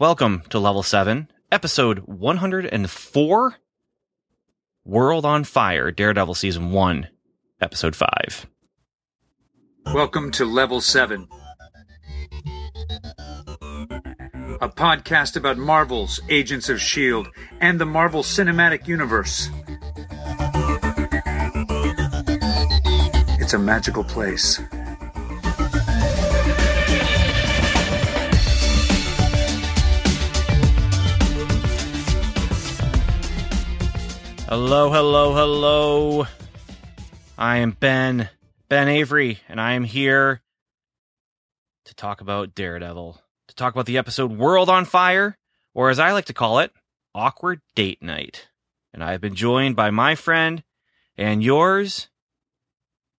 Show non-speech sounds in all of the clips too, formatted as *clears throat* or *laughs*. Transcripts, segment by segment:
Welcome to Level 7, episode 104 World on Fire, Daredevil Season 1, episode 5. Welcome to Level 7, a podcast about Marvel's Agents of S.H.I.E.L.D. and the Marvel Cinematic Universe. It's a magical place. Hello, hello, hello. I am Ben, Ben Avery, and I am here to talk about Daredevil, to talk about the episode World on Fire, or as I like to call it, Awkward Date Night. And I have been joined by my friend and yours,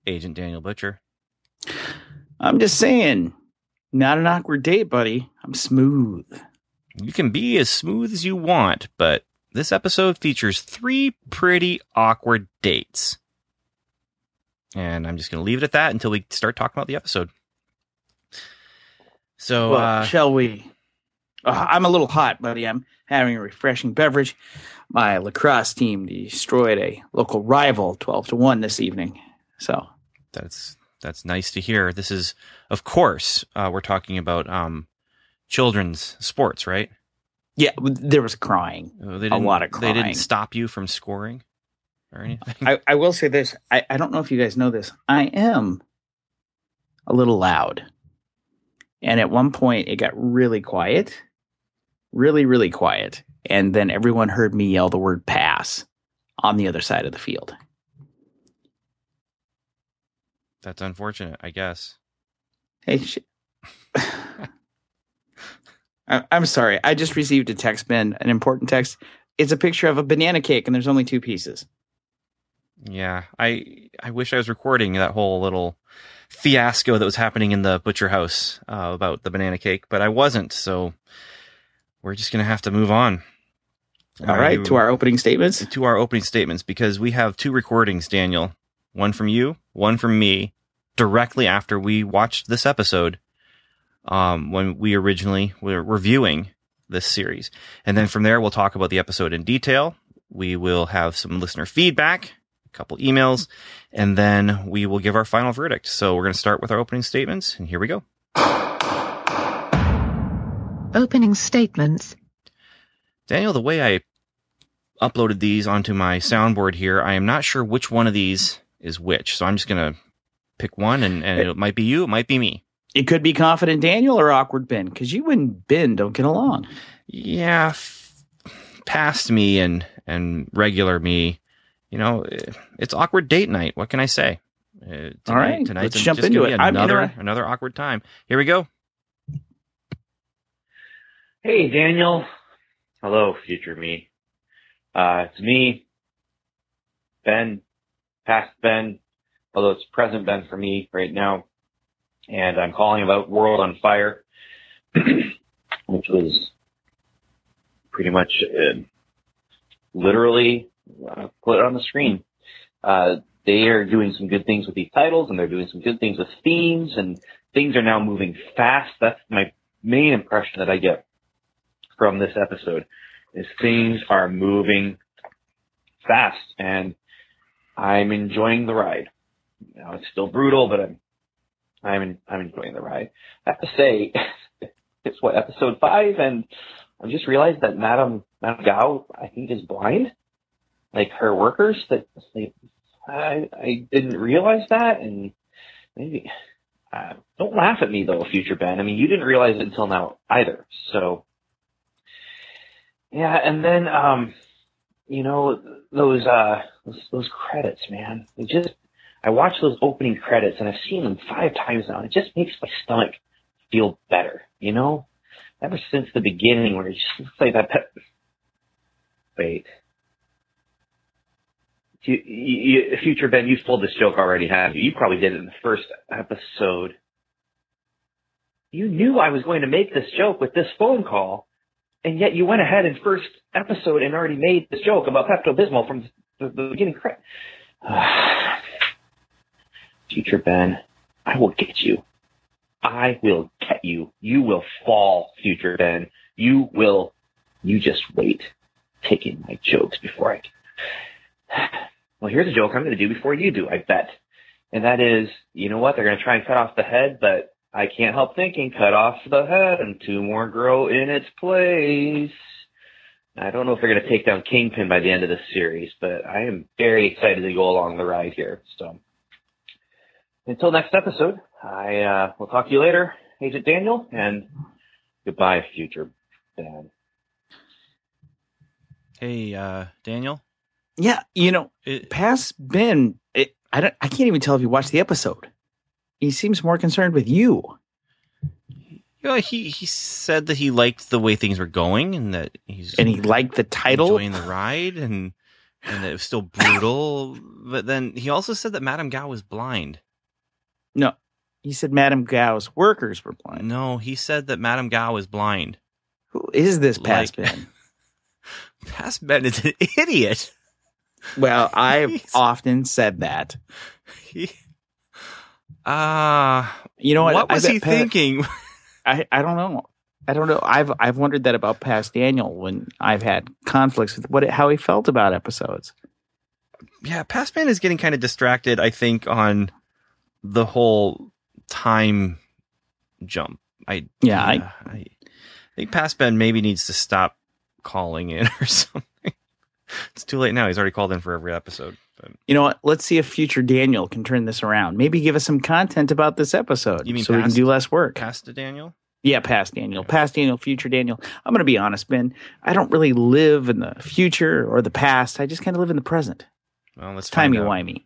Agent Daniel Butcher. I'm just saying, not an awkward date, buddy. I'm smooth. You can be as smooth as you want, but this episode features three pretty awkward dates. And I'm just going to leave it at that until we start talking about the episode. So, well, uh, shall we? Uh, I'm a little hot, buddy. I'm having a refreshing beverage. My lacrosse team destroyed a local rival 12 to 1 this evening. So, that's that's nice to hear. This is, of course, uh, we're talking about um, children's sports, right? Yeah, there was crying. Oh, they A didn't, lot of crying. They didn't stop you from scoring or anything. I, I will say this. I, I don't know if you guys know this. I am a little loud. And at one point, it got really quiet. Really, really quiet. And then everyone heard me yell the word pass on the other side of the field. That's unfortunate, I guess. Hey, sh- *laughs* I- I'm sorry. I just received a text, Ben, an important text. It's a picture of a banana cake, and there's only two pieces. Yeah, I I wish I was recording that whole little fiasco that was happening in the butcher house uh, about the banana cake, but I wasn't. So we're just gonna have to move on. All right, to our opening statements. to our opening statements because we have two recordings, Daniel. One from you, one from me, directly after we watched this episode. Um, when we originally were reviewing this series, and then from there we'll talk about the episode in detail. We will have some listener feedback, a couple emails, and then we will give our final verdict. So we're going to start with our opening statements, and here we go. Opening statements. Daniel, the way I uploaded these onto my soundboard here, I am not sure which one of these is which. So I'm just going to pick one, and, and it might be you, it might be me. It could be confident Daniel or awkward Ben, because you and Ben don't get along. Yeah, f- past me and and regular me, you know, it's awkward date night. What can I say? Uh, tonight, All right, tonight's let's jump into it. I'm Another inter- another awkward time. Here we go. Hey, Daniel. Hello, future me. Uh, it's me, Ben, past Ben, although it's present Ben for me right now. And I'm calling about World on Fire, *clears throat* which was pretty much uh, literally uh, put on the screen. Uh, they are doing some good things with these titles and they're doing some good things with themes and things are now moving fast. That's my main impression that I get from this episode is things are moving fast and I'm enjoying the ride. Now it's still brutal, but I'm I'm I'm enjoying the ride. I have to say, *laughs* it's what episode five, and I just realized that Madame Madame Gao I think is blind, like her workers. That they, I I didn't realize that, and maybe uh, don't laugh at me though, future Ben. I mean, you didn't realize it until now either. So yeah, and then um, you know those uh those, those credits, man. They just I watch those opening credits and I've seen them five times now. It just makes my stomach feel better, you know. Ever since the beginning, where it just looks like that. Pe- Wait. You, you, future Ben, you've told this joke already, have you? You probably did it in the first episode. You knew I was going to make this joke with this phone call, and yet you went ahead in first episode and already made this joke about Pepto Bismol from the, the beginning. *sighs* *sighs* Future Ben, I will get you. I will get you. You will fall, future Ben. You will. You just wait. Taking my jokes before I. can. *sighs* Well, here's a joke I'm going to do before you do. I bet, and that is, you know what? They're going to try and cut off the head, but I can't help thinking, cut off the head and two more grow in its place. I don't know if they're going to take down Kingpin by the end of this series, but I am very excited to go along the ride here. So until next episode, I uh, will talk to you later, Agent Daniel, and goodbye, future Ben. Hey, uh, Daniel. Yeah, you know, It, past Ben, it, I don't, I can't even tell if you watched the episode. He seems more concerned with you. you know, he he said that he liked the way things were going and that he's and he liked the title. enjoying the ride and and that it was still brutal. But then he also said that Madame Gao was blind. No, he said Madame Gao's workers were blind. No, he said that Madame Gao is blind. Who is this past Like- Ben? *laughs* Past Ben is an idiot. Well, *laughs* I've often said that. He, ah, You know what? what was he thinking? I, I don't know. I don't know. I've I've wondered that about past Daniel when I've had conflicts with what how he felt about episodes. yeah, Past Ben is getting kind of distracted. I think on the whole time jump. I Yeah, I- I, I think Past Ben maybe needs to stop calling in *laughs* or something. It's too late now. He's already called in for every episode. But You know what? Let's see if future Daniel can turn this around. Maybe give us some content about this episode, You mean so we can past? do less work. past to Daniel. Yeah, past Daniel, past Daniel, future Daniel. I'm going to be honest, Ben. I don't really live in the future or the past. I just kind of live in the present. Well, let's Timey wimey.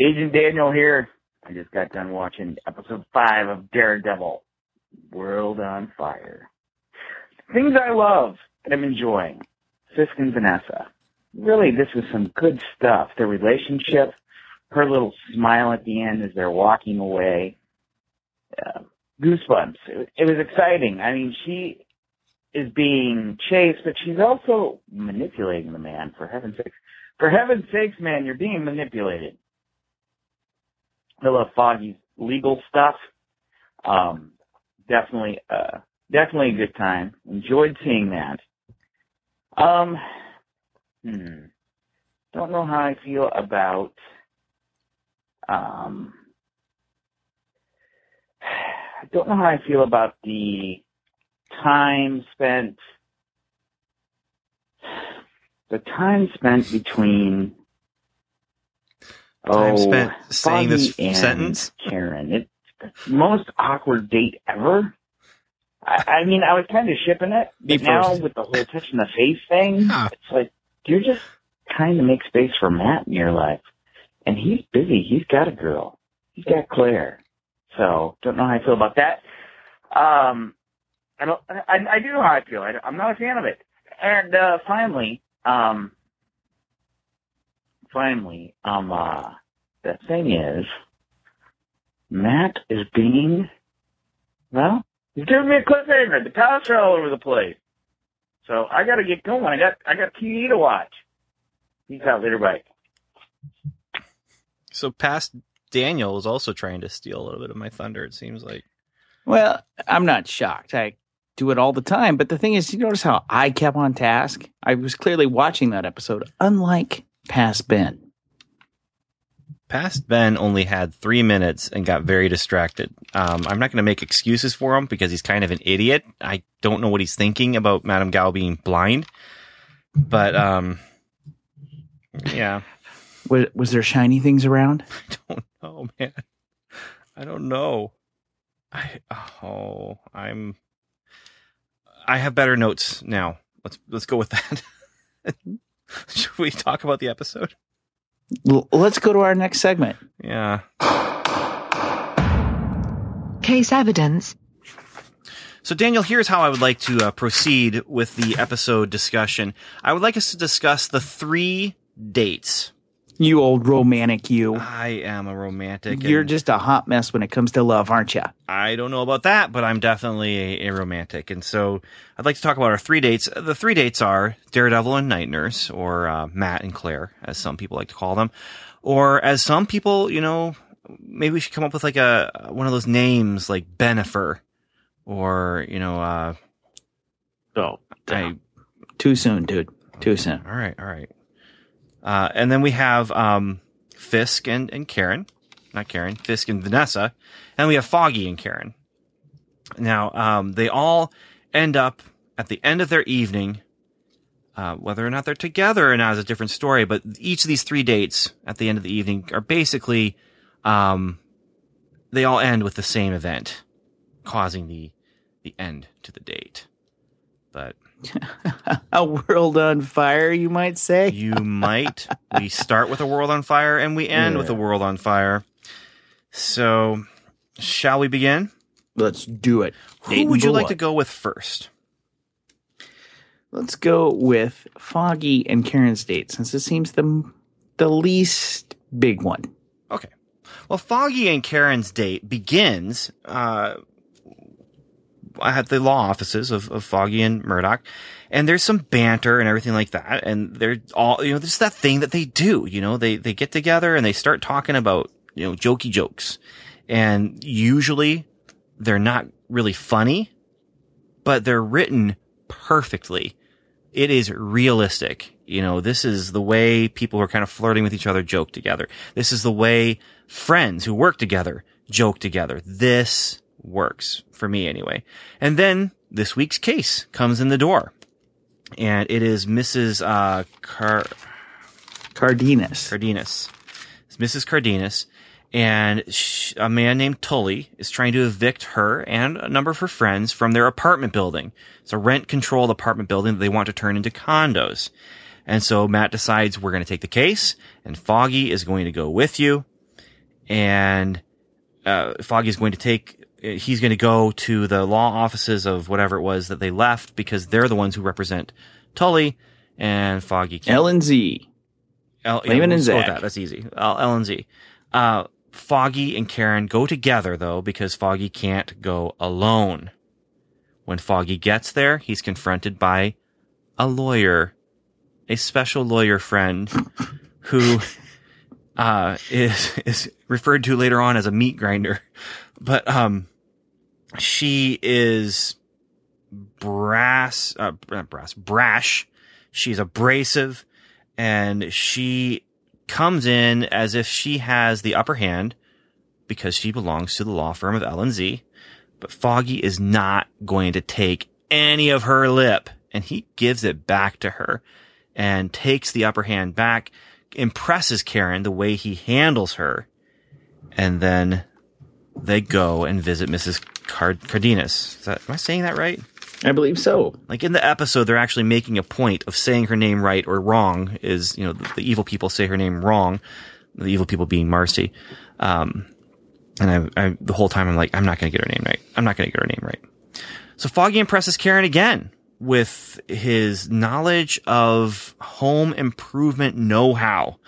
Agent Daniel here. I just got done watching episode five of Daredevil, World on Fire. Things I love and I'm enjoying. Fisk and Vanessa. Really, this is some good stuff. Their relationship, her little smile at the end as they're walking away. Uh, goosebumps. It, it was exciting. I mean, she is being chased, but she's also manipulating the man, for heaven's sakes. For heaven's sakes, man, you're being manipulated. I love Foggy's legal stuff. Um, definitely, uh, definitely a good time. Enjoyed seeing that. Um, hmm. Don't know how I feel about, um, I *sighs* don't know how I feel about the time spent, *sighs* the time spent between Time oh, spent saying this and sentence? Karen. It's the most awkward date ever. I, I mean, I was kind of shipping it, but now with the whole touch touching the face thing, Yeah. it's like you're just trying to make space for Matt in your life, and he's busy. He's got a girl. He's got Claire. So don't know how I feel about that. Um, I don't. I, I do know how I feel. I, I'm not a fan of it. And uh, finally, um, finally, um, uh, the thing is, Matt is being, well, he's giving me a cliffhanger. The cows are all over the place. So I gotta get going. I got, I got TV to watch. Peace out later, bye. So past Daniel is also trying to steal a little bit of my thunder. It seems like. Well, I'm not shocked. I do it all the time. But the thing is, you notice how I kept on task? I was clearly watching that episode, unlike past Ben. Past Ben only had three minutes and got very distracted. Um, I'm not going to make excuses for him because he's kind of an idiot. I don't know what he's thinking about Madame Gao being blind, but um, yeah, Was, was there shiny things around? *laughs* I don't know, man. I don't know. I oh, I'm. I have better notes now. Let's let's go with that. *laughs* *laughs* Should we talk about the episode? L- let's go to our next segment. Yeah. Case evidence. So, Daniel, here's how I would like to uh, proceed with the episode discussion. I would like us to discuss the three dates. You old romantic, you. I am a romantic. You're just a hot mess when it comes to love, aren't you? I don't know about that, but I'm definitely a, a romantic. And so I'd like to talk about our three dates. The three dates are Daredevil and Night Nurse, or uh, Matt and Claire, as some people like to call them, or as some people, you know, maybe we should come up with like a one of those names like Bennifer or you know uh Oh, I, too soon, dude. Too soon. all right all right uh and then we have um Fisk and and Karen. Not Karen Fisk and Vanessa. And we have Foggy and Karen. Now um they all end up at the end of their evening uh, whether or not they're together or not is a different story, but each of these three dates at the end of the evening are basically, um, they all end with the same event, causing the, the end to the date. But *laughs* a world on fire, you might say. you might, *laughs* we start with a world on fire and we end with a world on fire. So, shall we begin? Let's do it. Who would you like to go with first? Let's go with Foggy and Karen's date, since it seems the the least big one. Okay. Well, Foggy and Karen's date begins uh, at the law offices of, of Foggy and Murdoch, and there's some banter and everything like that. And they're all, you know, there's that thing that they do. You know, they they get together and they start talking about you know jokey jokes, and usually they're not really funny, but they're written perfectly. It is realistic. You know, this is the way people who are kind of flirting with each other joke together. This is the way friends who work together joke together. This works for me anyway. And then this week's case comes in the door. And it is Mrs. Uh, Car- Cardenas. Cardenas. It's Mrs. Cardenas. And sh- a man named Tully is trying to evict her and a number of her friends from their apartment building. It's a rent controlled apartment building that they want to turn into condos. And so Matt decides we're going to take the case and Foggy is going to go with you. And, uh, Foggy is going to take, he's going to go to the law offices of whatever it was that they left because they're the ones who represent Tully and Foggy can't L and Z. L- Landman we'll and Zack. that. That's easy. L, L and Z. Uh, Foggy and Karen go together though because Foggy can't go alone. When Foggy gets there, he's confronted by a lawyer, a special lawyer friend who uh, *laughs* is is referred to later on as a meat grinder, but um, she is brass, uh, brass, brash. She's abrasive and she comes in as if she has the upper hand because she belongs to the law firm of L&Z. But Foggy is not going to take any of her lip and he gives it back to her and takes the upper hand back, impresses Karen the way he handles her. And then they go and visit Mrs. Card- Cardenas. Is that, am I saying that right? I believe so. Like in the episode, they're actually making a point of saying her name right or wrong. Is you know the, the evil people say her name wrong, the evil people being Marci. Um, and I, I the whole time I'm like, I'm not going to get her name right. I'm not going to get her name right. So Foggy impresses Karen again with his knowledge of home improvement know-how,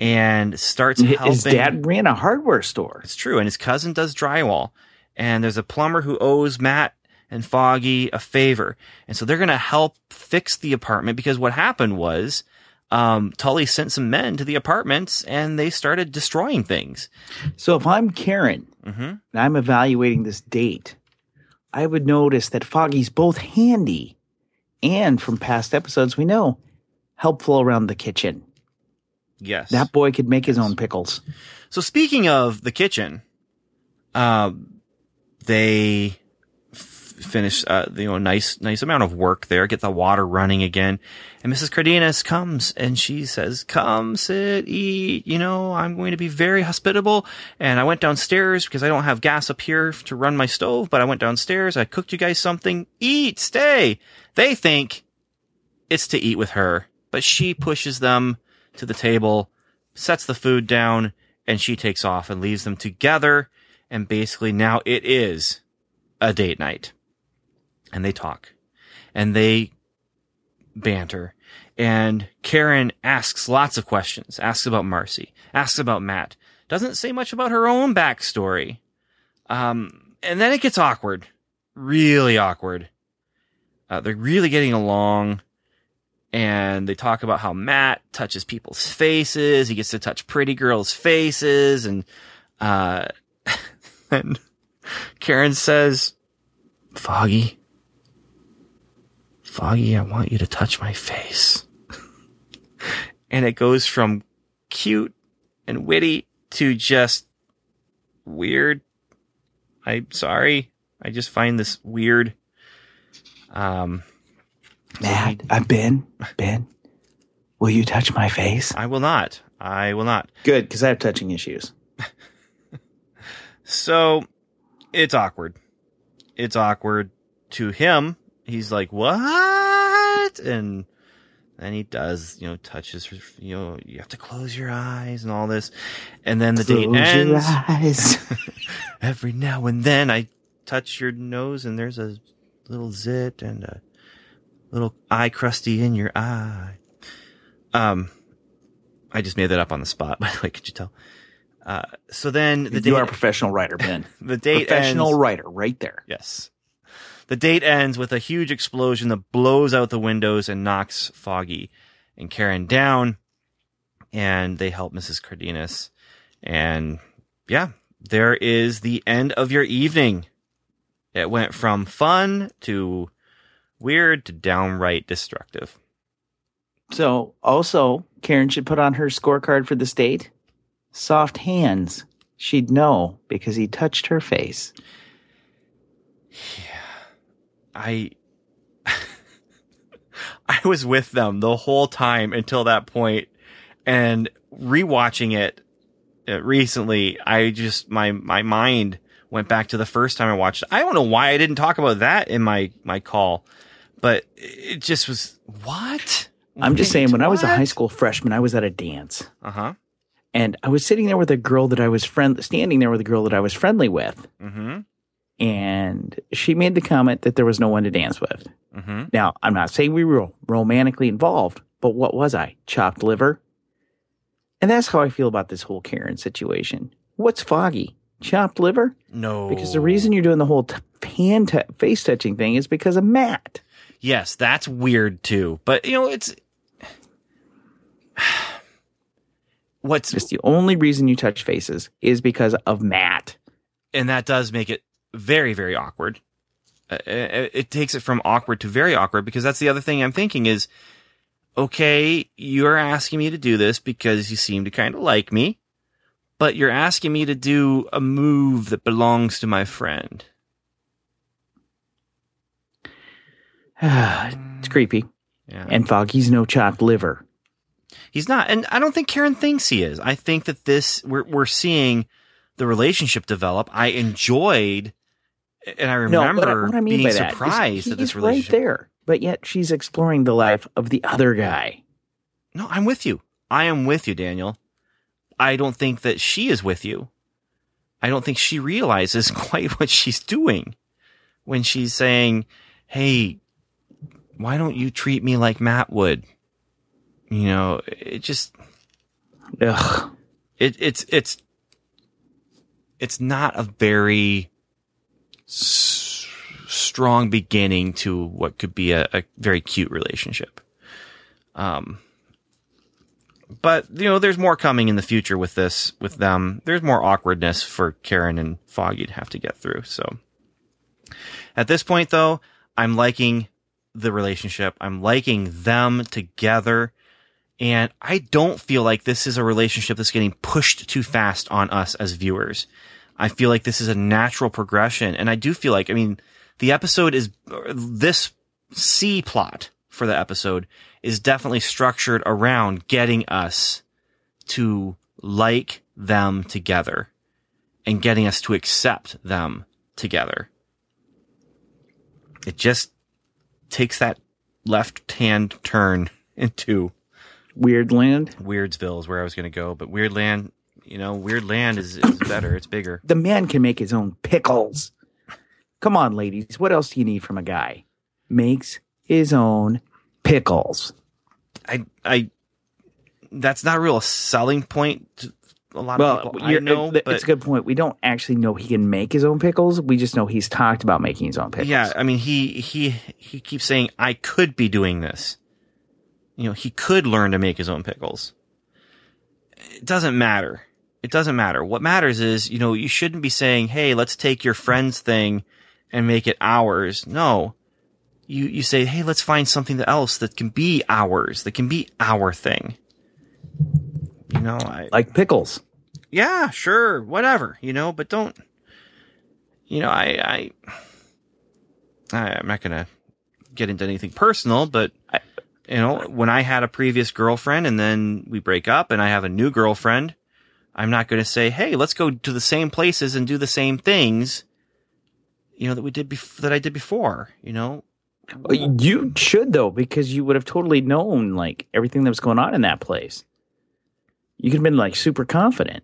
and starts helping. His dad ran a hardware store. It's true. And his cousin does drywall. And there's a plumber who owes Matt and Foggy a favor. And so they're going to help fix the apartment because what happened was, um, Tully sent some men to the apartments and they started destroying things. So if I'm Karen hmm and I'm evaluating this date, I would notice that Foggy's both handy and from past episodes we know helpful around the kitchen. Yes. That boy could make his own pickles. So speaking of the kitchen, um, they f- finish, uh, you know, nice, nice amount of work there, get the water running again. And Mrs. Cardenas comes and she says, come sit, eat, you know, I'm going to be very hospitable. And I went downstairs because I don't have gas up here to run my stove, but I went downstairs. I cooked you guys something. Eat, stay. They think it's to eat with her, but she pushes them to the table, sets the food down, and she takes off and leaves them together. And basically now it is a date night. And they talk and they banter. And Karen asks lots of questions, asks about Marci, asks about Matt, doesn't say much about her own backstory. Um, and then it gets awkward, really awkward. Uh, they're really getting along and they talk about how Matt touches people's faces. He gets to touch pretty girls' faces and, Uh, *laughs* and Karen says, Foggy, Foggy, I want you to touch my face. and it goes from cute and witty to just weird. I'm sorry. I just find this weird. Um, Matt, uh, Ben, Ben, will you touch my face? I will not. I will not. Good, because I have touching issues. So it's awkward. It's awkward to him. He's like, what? And then he does, you know, touches you know, you have to close your eyes and all this. And then the date Close your ends. eyes. *laughs* *laughs* Every now and then I touch your nose and there's a little zit and a little eye crusty in your eye. Um, I just made that up on the spot, *laughs* by the way. Could you tell? Uh, so then the you date, are a professional writer, Ben. *laughs* the date professional ends. writer, right there. Yes. The date ends with a huge explosion that blows out the windows and knocks Foggy and Karen down. And they help Mrs. Cardenas. And yeah, there is the end of your evening. It went from fun to weird to downright destructive. So, also, Karen should put on her scorecard for the date soft hands. She'd know because he touched her face. Yeah. I *laughs* I was with them the whole time until that point and rewatching it uh, recently I just my my mind went back to the first time I watched it. I don't know why I didn't talk about that in my my call but it just was what I'm just saying, when I was a high school freshman, I was at a dance. uh-huh And I was sitting there with a girl that I was friend, standing there with a girl that I was friendly with. mhm And she made the comment that there was no one to dance with. mhm Now, I'm not saying we were romantically involved, but what was I? Chopped liver? And that's how I feel about this whole Karen situation. What's foggy? Chopped liver? no Because the reason you're doing the whole t- hand t- face touching thing is because of Matt. Yes, that's weird too. But you know, it's what's Just the only reason you touch faces is because of Matt. and that does make it very very awkward. Uh, it, it takes it from awkward to very awkward because that's the other thing I'm thinking is okay, you're asking me to do this because you seem to kind of like me, but you're asking me to do a move that belongs to my friend. *sighs* it's creepy. Yeah. And Foggy's no chopped liver. He's not, and I don't think Karen thinks he is. I think that this we're we're seeing the relationship develop. I enjoyed, and I remember I, what I mean being that is surprised that this relationship. right there, but yet she's exploring the life of the other guy. No, I'm with you. I am with you, Daniel. I don't think that she is with you. I don't think she realizes *laughs* quite what she's doing when she's saying, "Hey, why don't you treat me like Matt would?" You know, it just Ugh. it, it's it's it's not a very s- strong beginning to what could be a, a very cute relationship. Um, but you know, there's more coming in the future with this with them. There's more awkwardness for Karen and Foggy to have to get through. So at this point, though, I'm liking the relationship. I'm liking them together. And I don't feel like this is a relationship that's getting pushed too fast on us as viewers. I feel like this is a natural progression. And I do feel like, I mean, the episode is, this C plot for the episode is definitely structured around getting us to like them together and getting us to accept them together. It just takes that left hand turn *laughs* into Weird land. Weirdsville is where I was going to go, but Weirdland, you know, Weirdland is, is better. It's bigger. The man can make his own pickles. Come on, ladies. What else do you need from a guy? Makes his own pickles. I, I, that's not a real selling point to a lot Well, of people. I know, it- but it's a good point. We don't actually know he can make his own pickles. We just know he's talked about making his own pickles. yeah, I mean, he, he, he keeps saying, I could be doing this. You know, he could learn to make his own pickles. It doesn't matter. It doesn't matter. What matters is, you know, you shouldn't be saying, "Hey, let's take your friend's thing and make it ours." No. You you say, "Hey, let's find something else that can be ours, that can be our thing." You know, I Like pickles. yeah, sure, whatever, you know, but don't, you know, I, I, I I'm not gonna get into anything personal, but I- you know, when I had a previous girlfriend and then we break up and I have a new girlfriend, I'm not gonna say, hey, let's go to the same places and do the same things, you know, that we did bef- that I did before, you know. You should though, because you would have totally known like everything that was going on in that place. You could have been like super confident.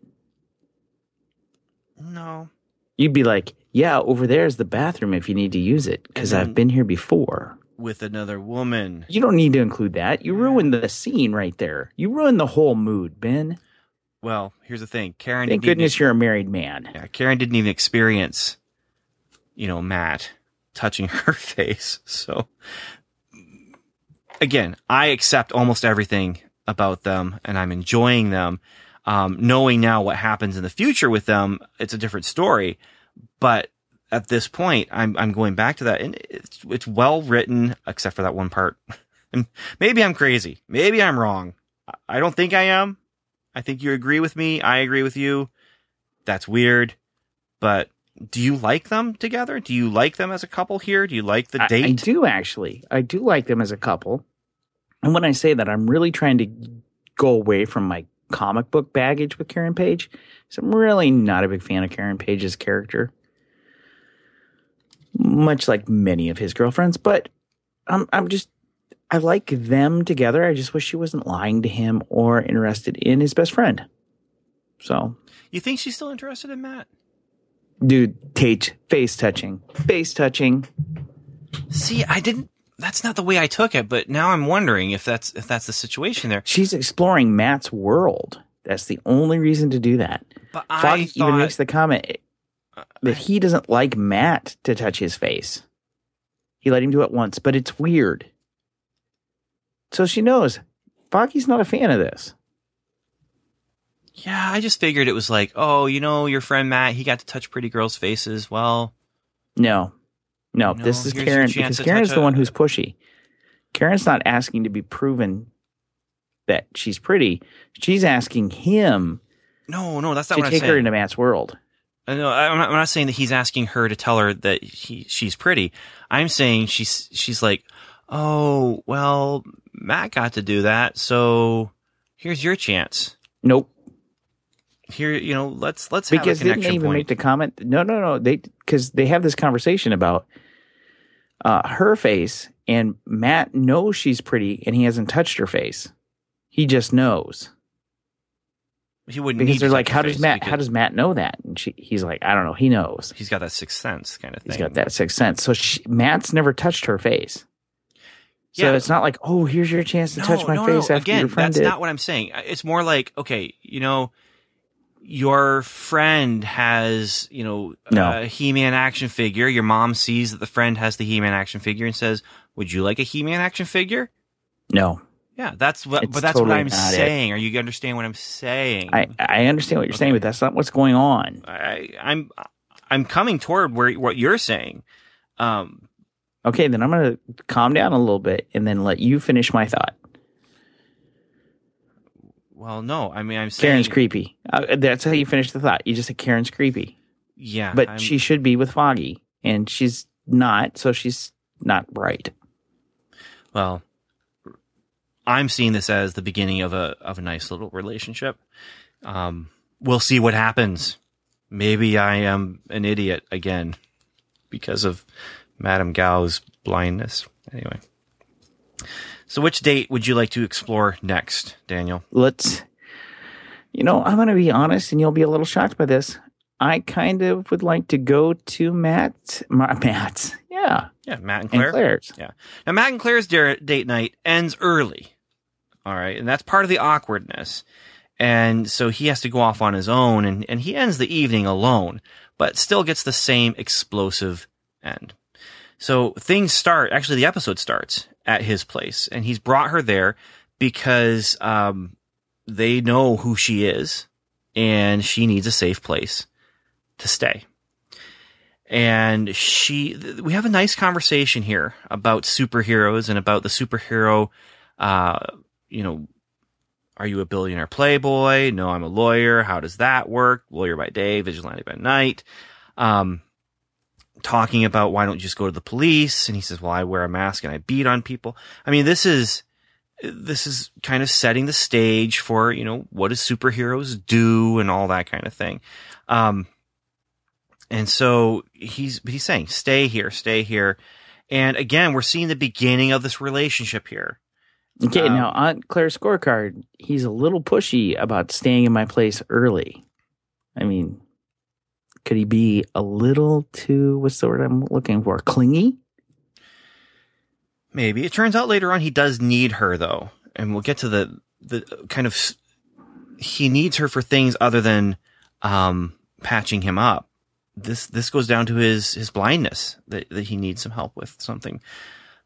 No, You'd be like, "Yeah, over there is the bathroom if you need to use it because I've been here before." With another woman. You don't need to include that. You ruined the scene right there. You ruined the whole mood, Ben. Well, here's the thing, Karen. Thank even- goodness you're a married man. Yeah, Karen didn't even experience, you know, Matt touching *laughs* her face. So again, I accept almost everything about them and I'm enjoying them. Um, knowing now what happens in the future with them, it's a different story. But at this point, I'm, I'm going back to that and it's, it's well written, except for that one part. *laughs* and maybe I'm crazy. Maybe I'm wrong. I- I don't think I am. I think you agree with me. I agree with you. That's weird. But do you like them together? Do you like them as a couple here? Do you like the I- date? I, do actually. I do like them as a couple. And when I say that, I'm really trying to go away from my comic book baggage with Karen Page. So I'm really not a big fan of Karen Page's character, much like many of his girlfriends. But I'm I'm just I like them together. I just wish she wasn't lying to him or interested in his best friend. So, You think she's still interested in Matt? dude, Tate, face touching, face touching. See, I didn't. That's not the way I took it, but now I'm wondering if that's if that's the situation there. She's exploring Matt's world. That's the only reason to do that. But I Foggy thought even makes the comment that he doesn't like Matt to touch his face. He let him do it once, but it's weird. So she knows Foggy's not a fan of this. yeah, I just figured it was like, oh, you know, your friend Matt, he got to touch pretty girls' faces. Well, No, no, this is Karen because Karen's the a- one who's pushy. Karen's not asking to be proven that she's pretty. She's asking him no, no, that's not to what take her into Matt's world. No, I'm not, I'm not saying that he's asking her to tell her that he, she's pretty. I'm saying she's she's like, oh, well, Matt got to do that, so here's your chance. Nope. Here, you know, let's let's have because a didn't they even point. make the comment? No, no, no. They because they have this conversation about uh, her face, and Matt knows she's pretty, and he hasn't touched her face. He just knows he wouldn't because they're like, "How does Matt? How does Matt know that?" And she, he's like, "I don't know. He knows. he's got that sixth sense kind of thing? He's got that sixth sense." So she, Matt's never touched her face. So Yeah. it's not like, "Oh, here's your chance to No, touch my no, face no. after Again, your friend that's did." not what I'm saying. It's more like, okay, you know, your friend has, you know, No. a He-Man action figure. Your mom sees that the friend has the He-Man action figure and says, "Would you like a He-Man action figure?" no, Yeah, that's what. It's but that's totally what I'm not it. saying. Are you understand what I'm saying? I I understand what you're saying, but that's not what's going on. I, I'm I'm coming toward where what you're saying. Um, Okay, then I'm going to calm down a little bit and then let you finish my thought. well, no, I mean I'm saying Karen's creepy. Uh, that's how you finish the thought. You just said Karen's creepy, Yeah, but I'm- she should be with Foggy, and she's not, so she's not right. Well, I'm seeing this as the beginning of a of a nice little relationship. Um, we'll see what happens. Maybe I am an idiot again because of Madame Gao's blindness. Anyway, so which date would you like to explore next, Daniel? Let's, you know, I'm going to be honest, and you'll be a little shocked by this. I kind of would like to go to Matt, Ma- Matt's, yeah, Yeah, Matt and Claire. and Claire. Claire's. Now, Matt and Claire's date night ends early. All right. And that's part of the awkwardness. And so he has to go off on his own and, and he ends the evening alone, but still gets the same explosive end. So things start, actually, the episode starts at his place and he's brought her there because, um, they know who she is and she needs a safe place to stay. And she, we have a nice conversation here about superheroes and about the superhero, uh, you know, are you a billionaire playboy? No, I'm a lawyer. How does that work? Lawyer by day, vigilante by night. Um, talking about why don't you just go to the police? And he says, well, I wear a mask and I beat on people. I mean, this is, this is kind of setting the stage for, you know, what do superheroes do and all that kind of thing. Um, and so he's, he's saying, stay here, stay here. And again, we're seeing the beginning of this relationship here. Okay, Um, now on Claire's scorecard, he's a little pushy about staying in my place early. I mean, could he be a little too, what's the word I'm looking for? Clingy? Maybe it turns out later on he does need her though, and we'll get to the the kind of he needs her for things other than um, patching him up. This this goes down to his his blindness that that he needs some help with something.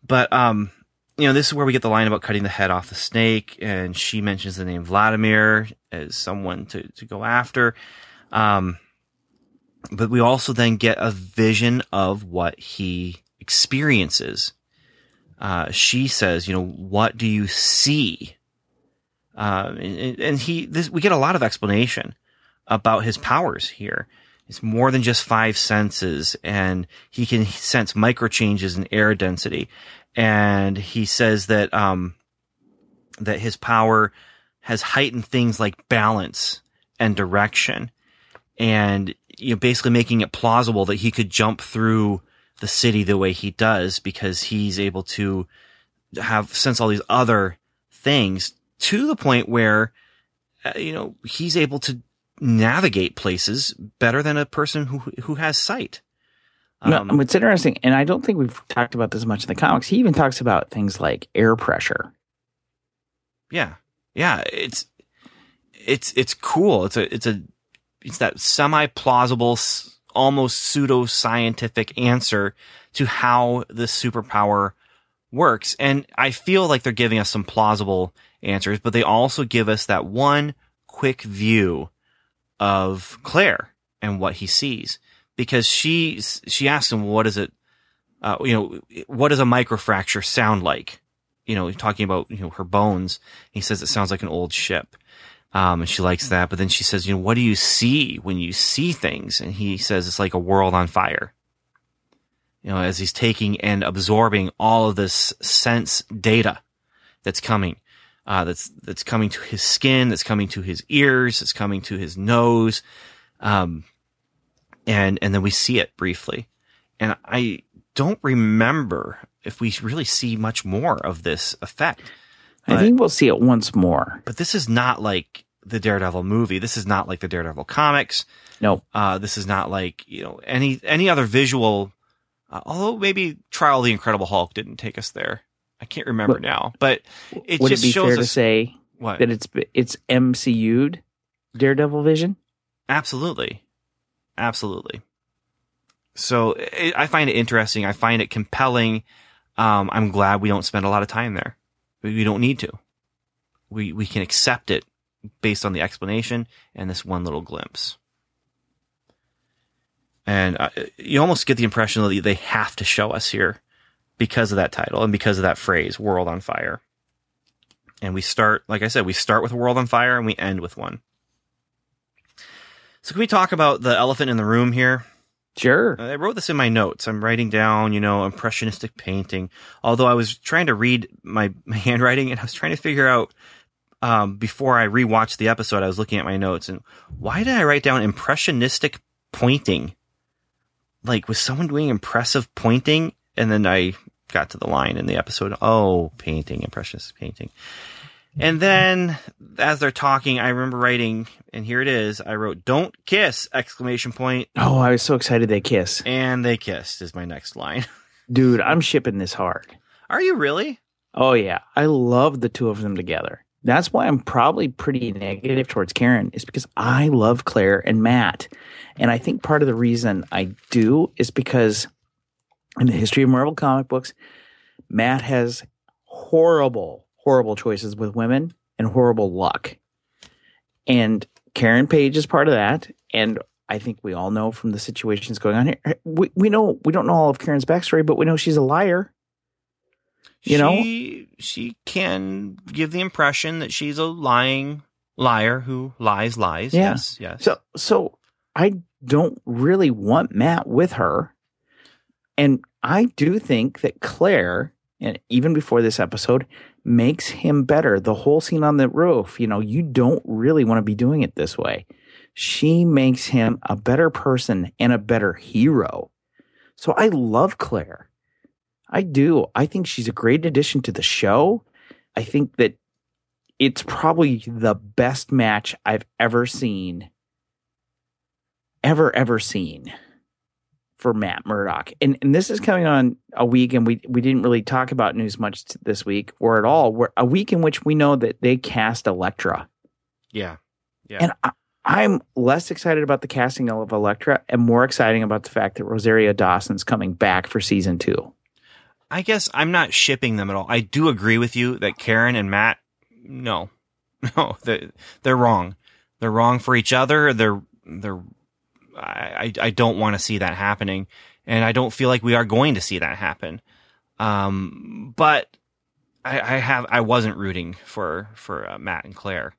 But um, you know, this is where we get the line about cutting the head off the snake, and she mentions the name Vladimir as someone to to go after. Um, but we also then get a vision of what he experiences uh, she says, you know, what do you see? Uh, and, and he, this, we get a lot of explanation about his powers here. It's more than just five senses and he can sense micro changes in air density. And he says that, um, that his power has heightened things like balance and direction and, you know, basically making it plausible that he could jump through the city the way he does because he's able to have sense all these other things to the point where uh, you know he's able to navigate places better than a person who who has sight. No, Um, what's interesting, and I don't think we've talked about this much in the comics, he even talks about things like air pressure. yeah, yeah, it's it's it's cool. It's a it's a it's that semi plausible, almost pseudo scientific answer to how this superpower works. And I feel like they're giving us some plausible answers, but they also give us that one quick view of Claire and what he sees because she she asks him what is it uh, you know what does a microfracture sound like? You know talking about you know her bones. He says it sounds like an old ship. Um, and she likes that. But then she says you know what do you see when you see things? And he says it's like a world on fire. You know as he's taking and absorbing all of this sense data that's coming uh, that's that's coming to his skin, that's coming to his ears, that's coming to his nose, um, and and then we see it briefly, and I don't remember if we really see much more of this effect. I But- think we'll see it once more. But this is not like the Daredevil movie. This is not like the Daredevil comics. Nope. Uh, this is not like you know any any other visual. Uh, although maybe Trial of the Incredible Hulk didn't take us there. I can't remember But- now, but it Would just it be shows fair to us say what that it's it's MCU'd Daredevil Vision? Absolutely. Absolutely. So it, I find it interesting. I find it compelling. Um, I'm glad we don't spend a lot of time there. We, we don't need to. We, we can accept it based on the explanation and this one little glimpse. And uh, you almost get the impression that they have to show us here because of that title and because of that phrase, world on fire. And we start, like I said, we start with a world on fire and we end with one. So can we talk about the elephant in the room here? Sure. I wrote this in my notes. I'm writing down, you know, impressionistic painting. Although I was trying to read my, *laughs* my handwriting and I was trying to figure out um, before I rewatched the episode, I was looking at my notes and why did I write down impressionistic pointing? Like, was someone doing impressive pointing? And then I got to the line in the episode, oh, painting, impressionistic painting. And then as they're talking, I remember writing, and here it is. I wrote, don't kiss, exclamation point, Oh, I was so excited they kiss. and they kissed is my next line. *laughs* Dude, I'm shipping this hard. Are you really? Oh yeah, I love the two of them together. That's why I'm probably pretty negative towards Karen is because I love Claire and Matt. And I think part of the reason I do is because in the history of Marvel comic books, Matt has horrible, horrible choices with women and horrible luck. And Karen Page is part of that, and I think we all know from the situations going on here. We we know we don't know all of Karen's backstory, but we know she's a liar. You know? she, she can give the impression that she's a lying liar who lies, lies. Yeah. Yes, yes. So so I don't really want Matt with her. And I do think that Claire, and even before this episode, makes him better. The whole scene on the roof, you know, you don't really want to be doing it this way. She makes him a better person and a better hero. So I love Claire. I do. I think she's a great addition to the show. I think that it's probably the best match I've ever seen, ever, ever seen for Matt Murdock. And, and this is coming on a week, and we, we didn't really talk about news much t- this week or at all. We're, a week in which we know that they cast Elektra. yeah. Yeah. And I, I'm less excited about the casting of Elektra and more exciting about the fact that Rosario Dawson's coming back for season two. I guess I'm not shipping them at all. I do agree with you that Karen and Matt, no, *laughs* no, they're, they're wrong. They're wrong for each other. They're, they're, I, I don't want to see that happening. And I don't feel like we are going to see that happen. Um, but I, I have, I wasn't rooting for, for uh, Matt and Claire.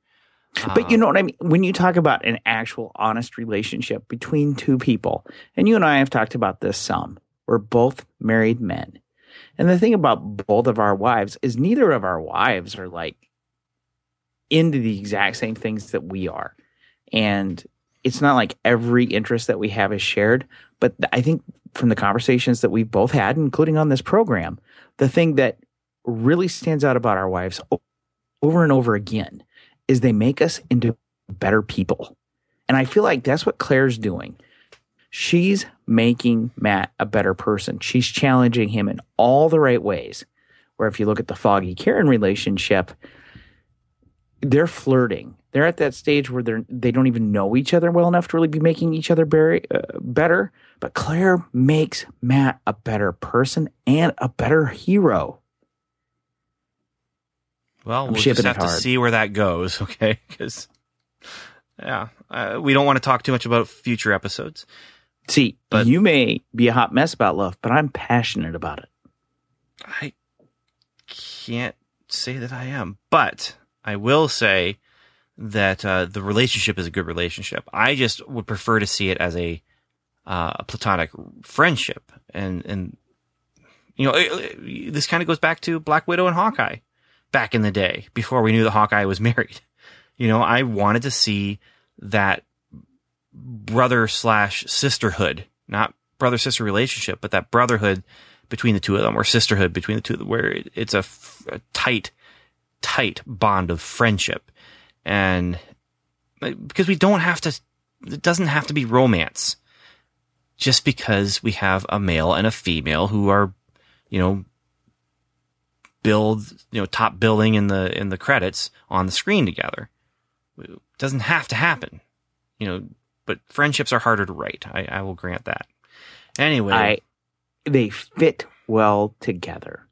But you Um, know what I mean? When you talk about an actual honest relationship between two people, and you and I have talked about this some, we're both married men. And the thing about both of our wives is neither of our wives are like into the exact same things that we are. And it's not like every interest that we have is shared. But I think from the conversations that we've both had, including on this program, the thing that really stands out about our wives over and over again is they make us into better people. And I feel like that's what Claire's doing. She's making Matt a better person. She's challenging him in all the right ways. Where if you look at the Foggy Karen relationship, they're flirting. They're at that stage where they're they don't even know each other well enough to really be making each other very, uh, better. But Claire makes Matt a better person and a better hero. Well, I'm we'll just have to see where that goes, *laughs* okay? Because, yeah, uh, we don't want to talk too much about future episodes. See, But- you may be a hot mess about love, but I'm passionate about it. I can't say that I am, but I will say that uh, the relationship is a good relationship. I just would prefer to see it as a, uh, a platonic friendship, and and you know it- it- this kind of goes back to Black Widow and Hawkeye back in the day before we knew that Hawkeye was *laughs* married. You know, I wanted to see that brother slash sisterhood, not brother sister relationship, but that brotherhood between the two of them, or sisterhood between the two, them, where it, it's a, f- a tight, tight bond of friendship, and because we don't have to, it doesn't have to be romance, just because we have a male and a female who are, you know, build, you know, top billing in the in the credits on the screen together. It doesn't have to happen, you know. But friendships are harder to write. I, I will grant that. Anyway, I they fit well together.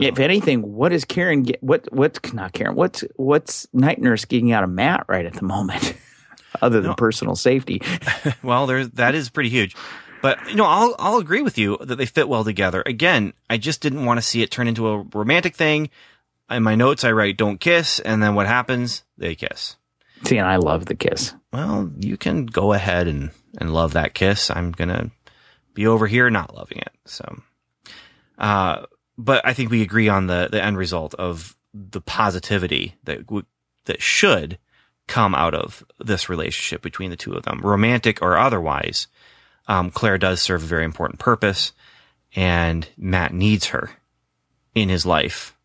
If anything, what is Karen get? What what's not Karen? What's what's Night Nurse getting out of Matt right at the moment, *laughs* other than No. personal safety? *laughs* well, there's that is pretty huge. But you know, I'll I'll agree with you that they fit well together. Again, I just didn't want to see it turn into a romantic thing. In my notes, I write "don't kiss," and then what happens? They kiss. See, and I love the kiss. Well, you can go ahead and and love that kiss. I'm gonna be over here not loving it. So, uh, but I think we agree on the the end result of the positivity that w- that should come out of this relationship between the two of them, romantic or otherwise. Um, Claire does serve a very important purpose, and Matt needs her in his life,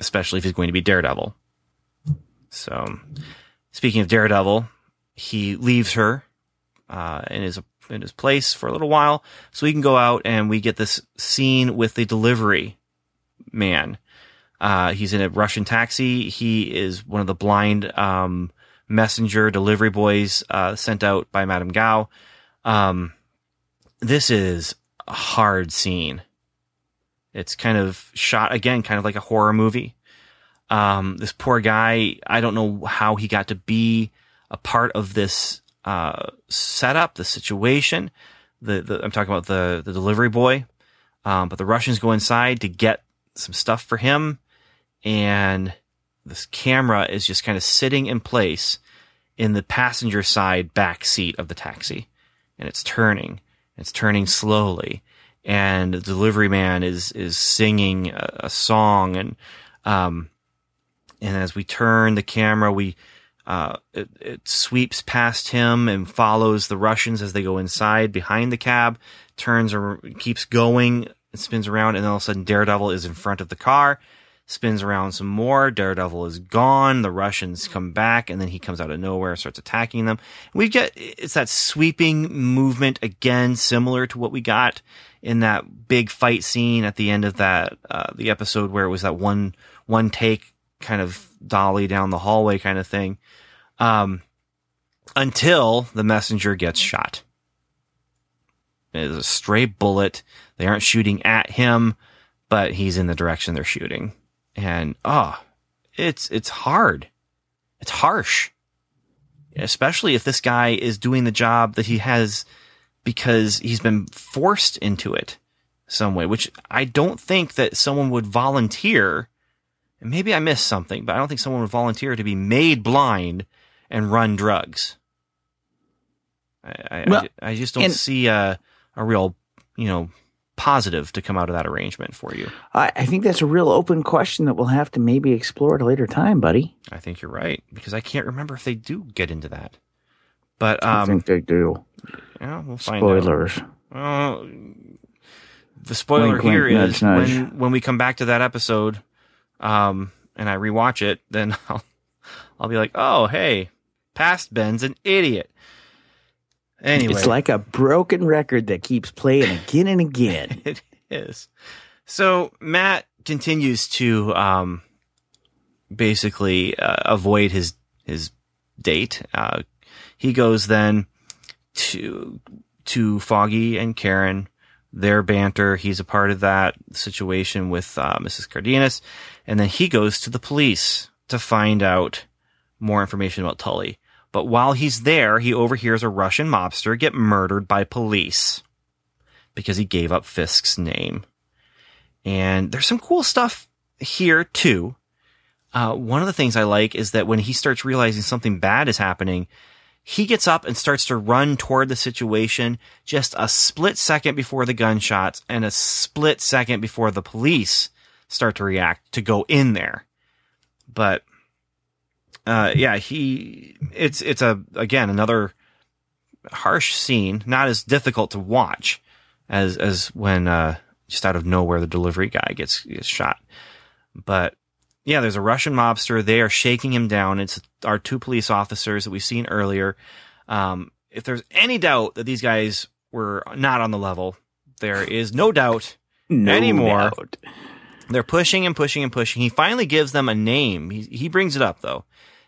especially if he's going to be Daredevil. So, speaking of Daredevil, he leaves her uh, in his in his place for a little while, so he can go out and we get this scene with the delivery man. Uh, he's in a Russian taxi. He is one of the blind um, messenger delivery boys uh, sent out by Madame Gao. Um, this is a hard scene. It's kind of shot again, kind of like a horror movie. Um, this poor guy, I don't know how he got to be a part of this uh, setup, the situation. The, the I'm talking about the the delivery boy, um, but the Russians go inside to get some stuff for him, and this camera is just kind of sitting in place in the passenger side back seat of the taxi, and it's turning. It's turning slowly, and the delivery man is is singing a, a song, and um, and as we turn the camera, we uh, it, it sweeps past him and follows the Russians as they go inside behind the cab, turns or keeps going, spins around, and then all of a sudden Daredevil is in front of the car, spins around some more. Daredevil is gone. The Russians come back, and then he comes out of nowhere starts attacking them. We get it's that sweeping movement again, similar to what we got in that big fight scene at the end of that uh, the episode where it was that one one take kind of dolly down the hallway kind of thing um, until the messenger gets shot. It is a stray bullet. They aren't shooting at him, but he's in the direction they're shooting. And oh, it's it's hard. It's harsh. Especially if this guy is doing the job that he has because he's been forced into it some way, which I don't think that someone would volunteer. And maybe I missed something, but I don't think someone would volunteer to be made blind and run drugs. I, I, Well, I, I just don't and- see a, a real, you know, positive to come out of that arrangement for you. I, I think that's a real open question that we'll have to maybe explore at a later time, buddy. I think you're right because I can't remember if they do get into that. But I um, think they do. yeah, we'll find out. Spoilers. Uh, the spoiler Wink, wink, here is nudge, nudge. when when we come back to that episode, um, and I rewatch it, *laughs* then I'll I'll be like, oh hey, past Ben's an idiot. Anyway, It's like a broken record that keeps playing again and again. *laughs* it is. So Matt continues to um, basically uh, avoid his his date. Uh, he goes then to to Foggy and Karen. Their banter. He's a part of that situation with uh, Mrs. Cardenas, and then he goes to the police to find out more information about Tully. But while he's there, he overhears a Russian mobster get murdered by police because he gave up Fisk's name. And there's some cool stuff here too. Uh, one of the things I like is that when he starts realizing something bad is happening, he gets up and starts to run toward the situation just a split second before the gunshots and a split second before the police start to react to go in there. But uh, yeah, he it's it's a again another harsh scene, not as difficult to watch as as when uh, just out of nowhere the delivery guy gets gets shot. But yeah, there's a Russian mobster. They are shaking him down. It's our two police officers that we've seen earlier. Um, if there's any doubt that these guys were not on the level, there is no doubt No Anymore. doubt. they're pushing and pushing and pushing. He finally gives them a name. He, he brings it up though.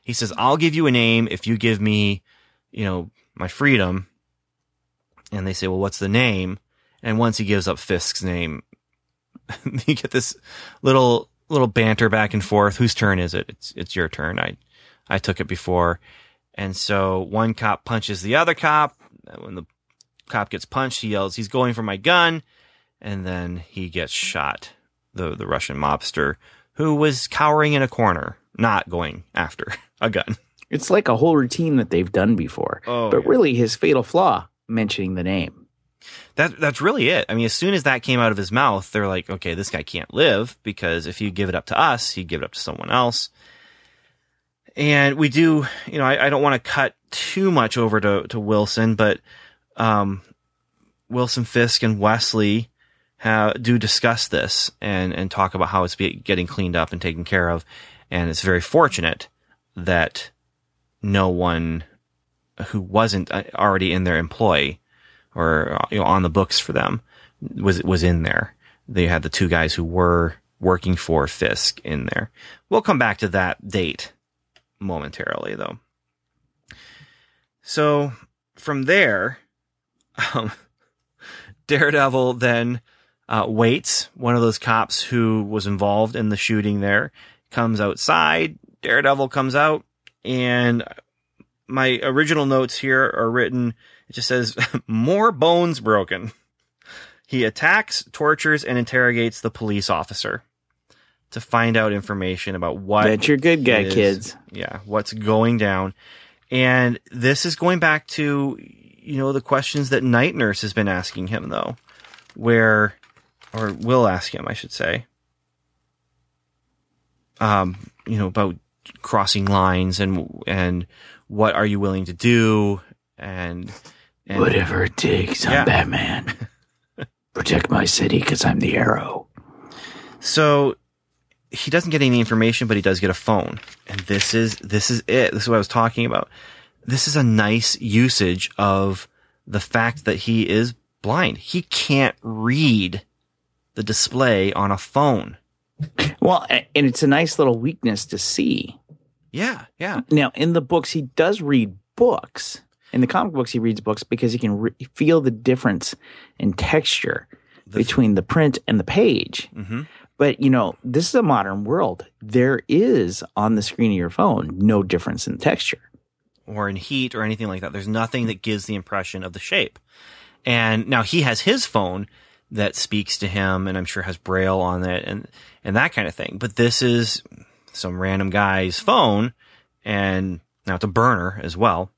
He says, I'll give you a name if you give me, you know, my freedom. And they say, well, what's the name? And once he gives up Fisk's name, *laughs* you get this little, little banter back and forth. Whose turn is it? It's, it's your turn. I, I took it before. And so one cop punches the other cop. When the cop gets punched, he yells, he's going for my gun. And then he gets shot the the Russian mobster who was cowering in a corner, not going after *laughs* a gun. It's like a whole routine that they've done before. Oh, but yeah. really, his fatal flaw, mentioning the name. That that's really it. I mean, as soon as that came out of his mouth, they're like, okay, this guy can't live because if you give it up to us, he'd give it up to someone else. And we do, you know, I, I don't want to cut too much over to, to Wilson, but um, Wilson Fisk and Wesley have, do discuss this and, and talk about how it's be, getting cleaned up and taken care of. And it's very fortunate that no one who wasn't uh, already in their employ or uh, you know on the books for them was was in there. They had the two guys who were working for Fisk in there. We'll come back to that date momentarily though. So from there, *laughs* um, Daredevil then uh, waits. One of those cops who was involved in the shooting there comes outside. Daredevil comes out, and my original notes here are written. It just says *laughs* more bones broken. He attacks, tortures, and interrogates the police officer to find out information about what That's your good guy, is- kids. yeah, what's going down. And this is going back to, you know, the questions that Night Nurse has been asking him, though, where, or will ask him, I should say, um, you know, about crossing lines and, and what are you willing to do? And, and Whatever it takes, I'm Batman. *laughs* Protect my city because I'm the arrow. So he doesn't get any information, but he does get a phone. And this is this is it. This is what I was talking about. This is a nice usage of the fact that he is blind. He can't read the display on a phone. Well, and it's a nice little weakness to see. Yeah, yeah. Now, in the books, he does read books. In the comic books, he reads books because he can re- feel the difference in texture The- between the print and the page. hmm But, you know, this is a modern world. There is on the screen of your phone no difference in texture. Or in heat or anything like that. There's nothing that gives the impression of the shape. And now he has his phone that speaks to him and I'm sure has braille on it and, and that kind of thing. But this is some random guy's phone and now it's a burner as well,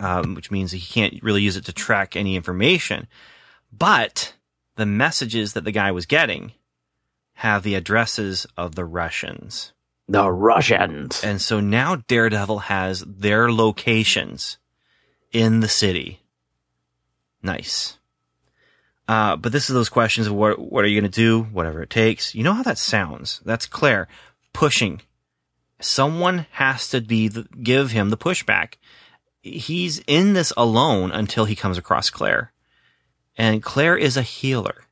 um, which means that he can't really use it to track any information. But the messages that the guy was getting have the addresses of the Russians. The Russians. And so now Daredevil has their locations in the city. Nice. Uh, but this is those questions of what, what are you going to do? Whatever it takes. You know how that sounds. That's Claire pushing. Someone has to be the, give him the pushback. He's in this alone until he comes across Claire. And Claire is a healer.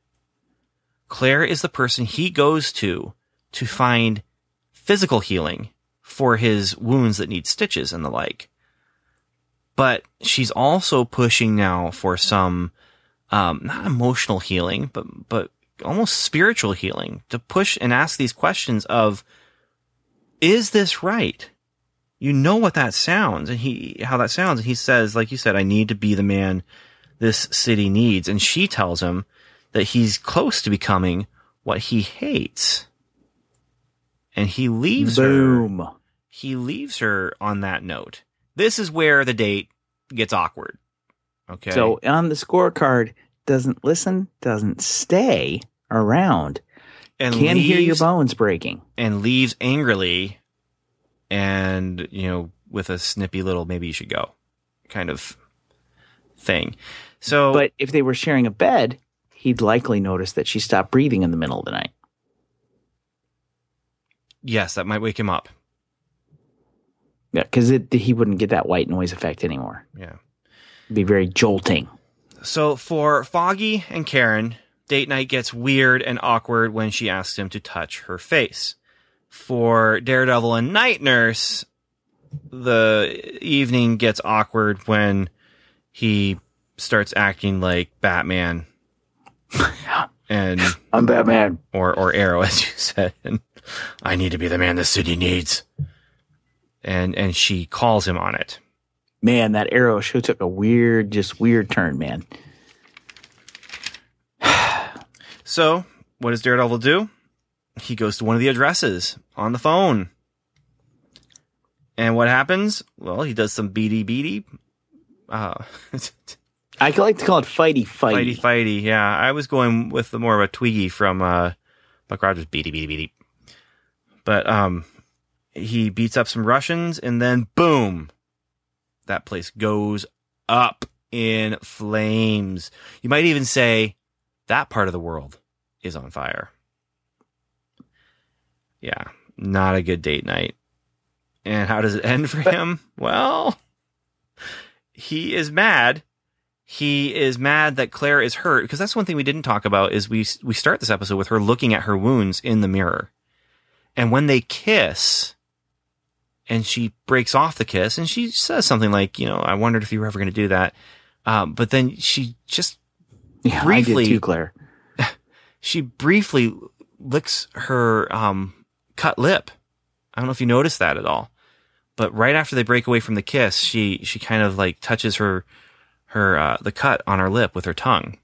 Claire is the person he goes to to find physical healing for his wounds that need stitches and the like. But she's also pushing now for some, um, not emotional healing, but, but almost spiritual healing to push and ask these questions of, is this right? You know what that sounds and he, how that sounds. And he says, like you said, I need to be the man this city needs. And she tells him that he's close to becoming what he hates. And he leaves her Boom. he leaves her on that note. This is where the date gets awkward. Okay. So on the scorecard, doesn't listen, doesn't stay around, and can hear your bones breaking. and leaves angrily and you know with a snippy little maybe you should go kind of thing. So But if they were sharing a bed, he'd likely notice that she stopped breathing in the middle of the night. yes, that might wake him up. Yeah, because he wouldn't get that white noise effect anymore. Yeah. It'd be very jolting. So for Foggy and Karen, date night gets weird and awkward when she asks him to touch her face. For Daredevil and Night Nurse, the evening gets awkward when he starts acting like Batman *laughs* and I'm Batman. or or Arrow, *laughs* as you said. And I need to be the man the city needs. And and she calls him on it. Man, that arrow show took a weird, just weird turn, man. *sighs* So, what does Daredevil do? He goes to one of the addresses on the phone. And what happens? Well, he does some beady beady. Uh, *laughs* I like to call it fighty fighty fighty. fighty. Yeah, I was going with the more of a Twiki from uh, Buck Rogers. Beady beady beady. But um, he beats up some Russians, and then boom, that place goes up in flames. You might even say that part of the world is on fire. Yeah, not a good date night. And how does it end for him? *laughs* Well, he is mad. He is mad that Claire is hurt because that's one thing we didn't talk about is we we start this episode with her looking at her wounds in the mirror. And when they kiss and she breaks off the kiss and she says something like, you know, I wondered if you were ever going to do that. Um, but then she just Yeah, briefly- too, Claire. *laughs* she briefly licks her um, cut lip I don't know if you noticed that at all. But right after they break away from the kiss, she she kind of like touches her her uh, the cut on her lip with her tongue,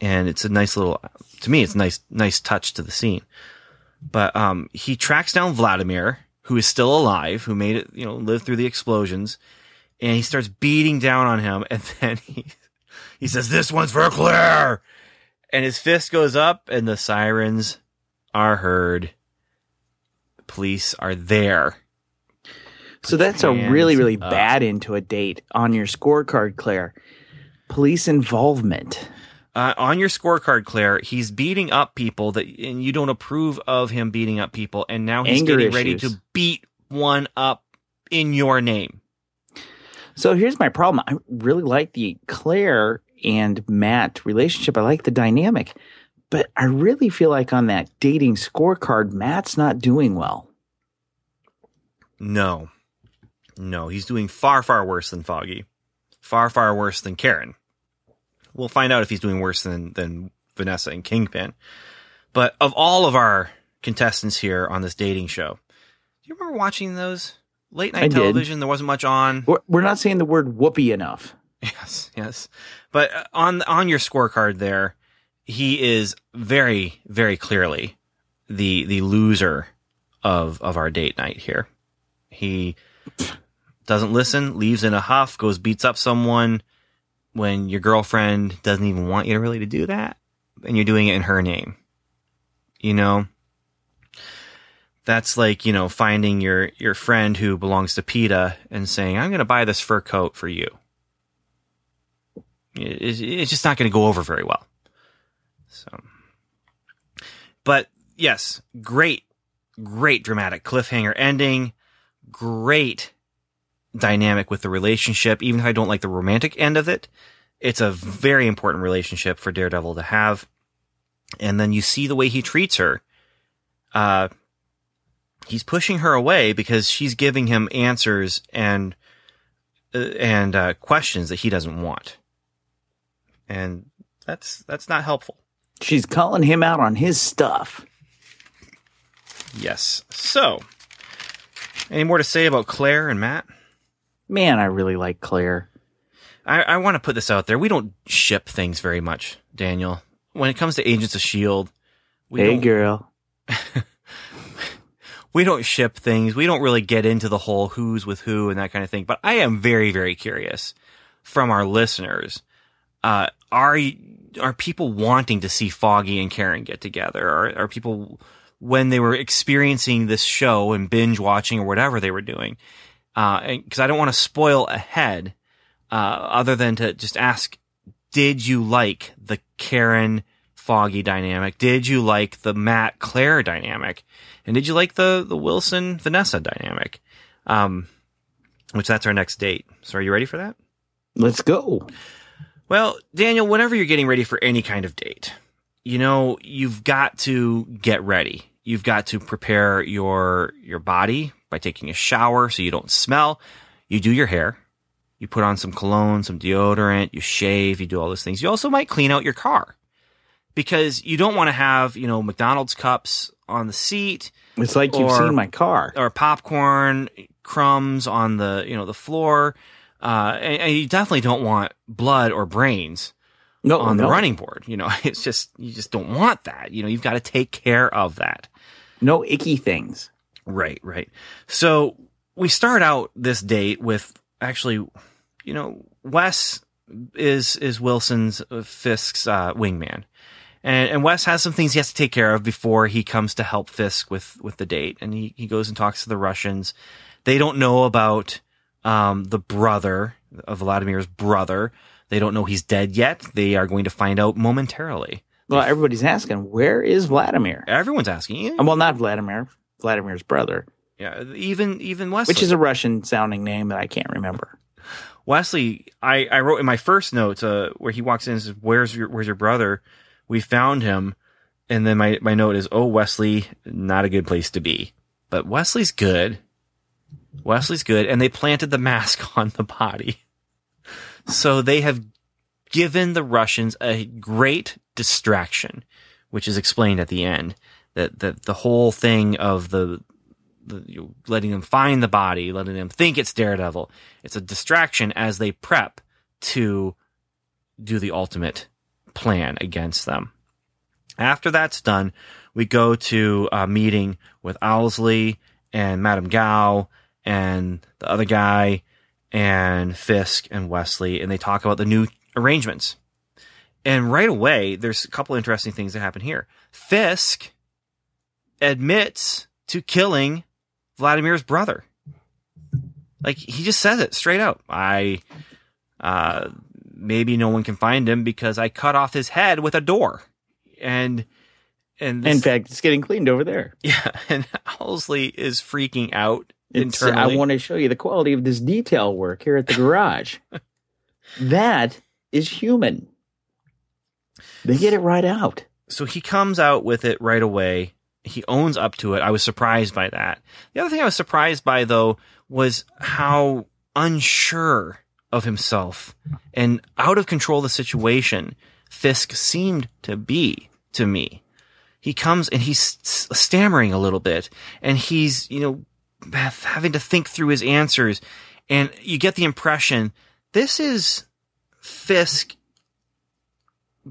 and it's a nice little to me it's a nice nice touch to the scene. But um, he tracks down Vladimir, who is still alive, who made it you know live through the explosions, and he starts beating down on him, and *laughs* then he he says, "This one's for Claire," and his fist goes up, and the sirens are heard. Police are there. So that's a really, really up. bad into a date on your scorecard, Claire. Police involvement. Uh, on your scorecard, Claire, he's beating up people that, and you don't approve of him beating up people, and now he's Anger getting ready to beat one up in your name. So here's my problem. I really like the Claire and Matt relationship. I like the dynamic, but I really feel like on that dating scorecard, Matt's not doing well. No, no, he's doing far, far worse than Foggy, far, far worse than Karen. We'll find out if he's doing worse than than Vanessa and Kingpin. But of all of our contestants here on this dating show, do you remember watching those late I night did. television? There wasn't much on. We're, we're not saying the word whoopee enough. Yes, yes. But uh, on on your scorecard there, he is very, very clearly the the loser of of our date night here. He doesn't listen, leaves in a huff, goes beats up someone when your girlfriend doesn't even want you to really to do that, and you're doing it in her name. You know, that's like you know finding your your friend who belongs to PETA and saying, "I'm going to buy this fur coat for you." It- It's just not going to go over very well. So, but yes, great, great dramatic cliffhanger ending. Great dynamic with the relationship. Even if I don't like the romantic end of it, it's a very important relationship for Daredevil to have. And then you see the way he treats her. Uh, he's pushing her away because she's giving him answers and uh, and uh, questions that he doesn't want, and that's that's not helpful. She's calling him out on his stuff. Yes. So, any more to say about Claire and Matt? Man, I really like Claire. I, I want to put this out there. We don't ship things very much, Daniel. When it comes to Agents of Shield, we hey, don't, girl. *laughs* we don't ship things. We don't really get into the whole who's with who and that kind of thing. But I am very, very curious from our listeners. Uh, are are people wanting to see Foggy and Karen get together? Are are people when they were experiencing this show and binge watching or whatever they were doing? Because I don't want to spoil ahead. Uh, other than to just ask, did you like the Karen Foggy dynamic? Did you like the Matt Claire dynamic? And did you like the the Wilson Vanessa dynamic? Um, which that's our next date. So are you ready for that? Let's go. Well, Daniel, whenever you're getting ready for any kind of date, you know, you've got to get ready. You've got to prepare your your body by taking a shower so you don't smell. You do your hair. You put on some cologne, some deodorant, you shave, you do all those things. You also might clean out your car because you don't want to have, you know, McDonald's cups on the seat It's like you've seen my car. or popcorn crumbs on the you know the floor uh and, and you definitely don't want blood or brains No, on the running board you know *laughs* it's just you just don't want that you know you've got to take care of that no icky things. Right right so we start out this date with actually you know wes is is wilson's uh, fisk's uh, wingman and, and Wes has some things he has to take care of before he comes to help Fisk with, with the date. And he, he goes and talks to the Russians. They don't know about um, the brother of Vladimir's brother. They don't know he's dead yet. They are going to find out momentarily. Well, everybody's asking, where is Vladimir? Everyone's asking. Uh, Well, not Vladimir, Vladimir's brother, Yeah, even even Wesley. which is a Russian sounding name that I can't remember. Wesley. I, I wrote in my first notes uh, where he walks in and says, "Where's your Where's your brother?" We found him, and then my my note is, "Oh, Wesley, not a good place to be." But Wesley's good. Wesley's good, and they planted the mask *laughs* on the body, so they have given the Russians a great distraction, which is explained at the end. That that the whole thing of the the, letting them find the body, letting them think it's Daredevil. It's a distraction as they prep to do the ultimate plan against them. After that's done, we go to a meeting with Owlsley and Madame Gao and the other guy and Fisk and Wesley, and they talk about the new arrangements. And right away, there's a couple interesting things that happen here. Fisk admits to killing Vladimir's brother. Like he just says it straight out. I uh maybe no one can find him because I cut off his head with a door. And and this, In fact, it's getting cleaned over there. *laughs* yeah, and Owlsley is freaking out It's, internally. I want to show you the quality of this detail work here at the garage. *laughs* that is human. They get it right out. so he comes out with it right away. He owns up to it. I was surprised by that. The other thing I was surprised by though was how unsure of himself and out of control of the situation Fisk seemed to be to me. He comes and he's stammering a little bit and he's, you know, having to think through his answers and you get the impression this is Fisk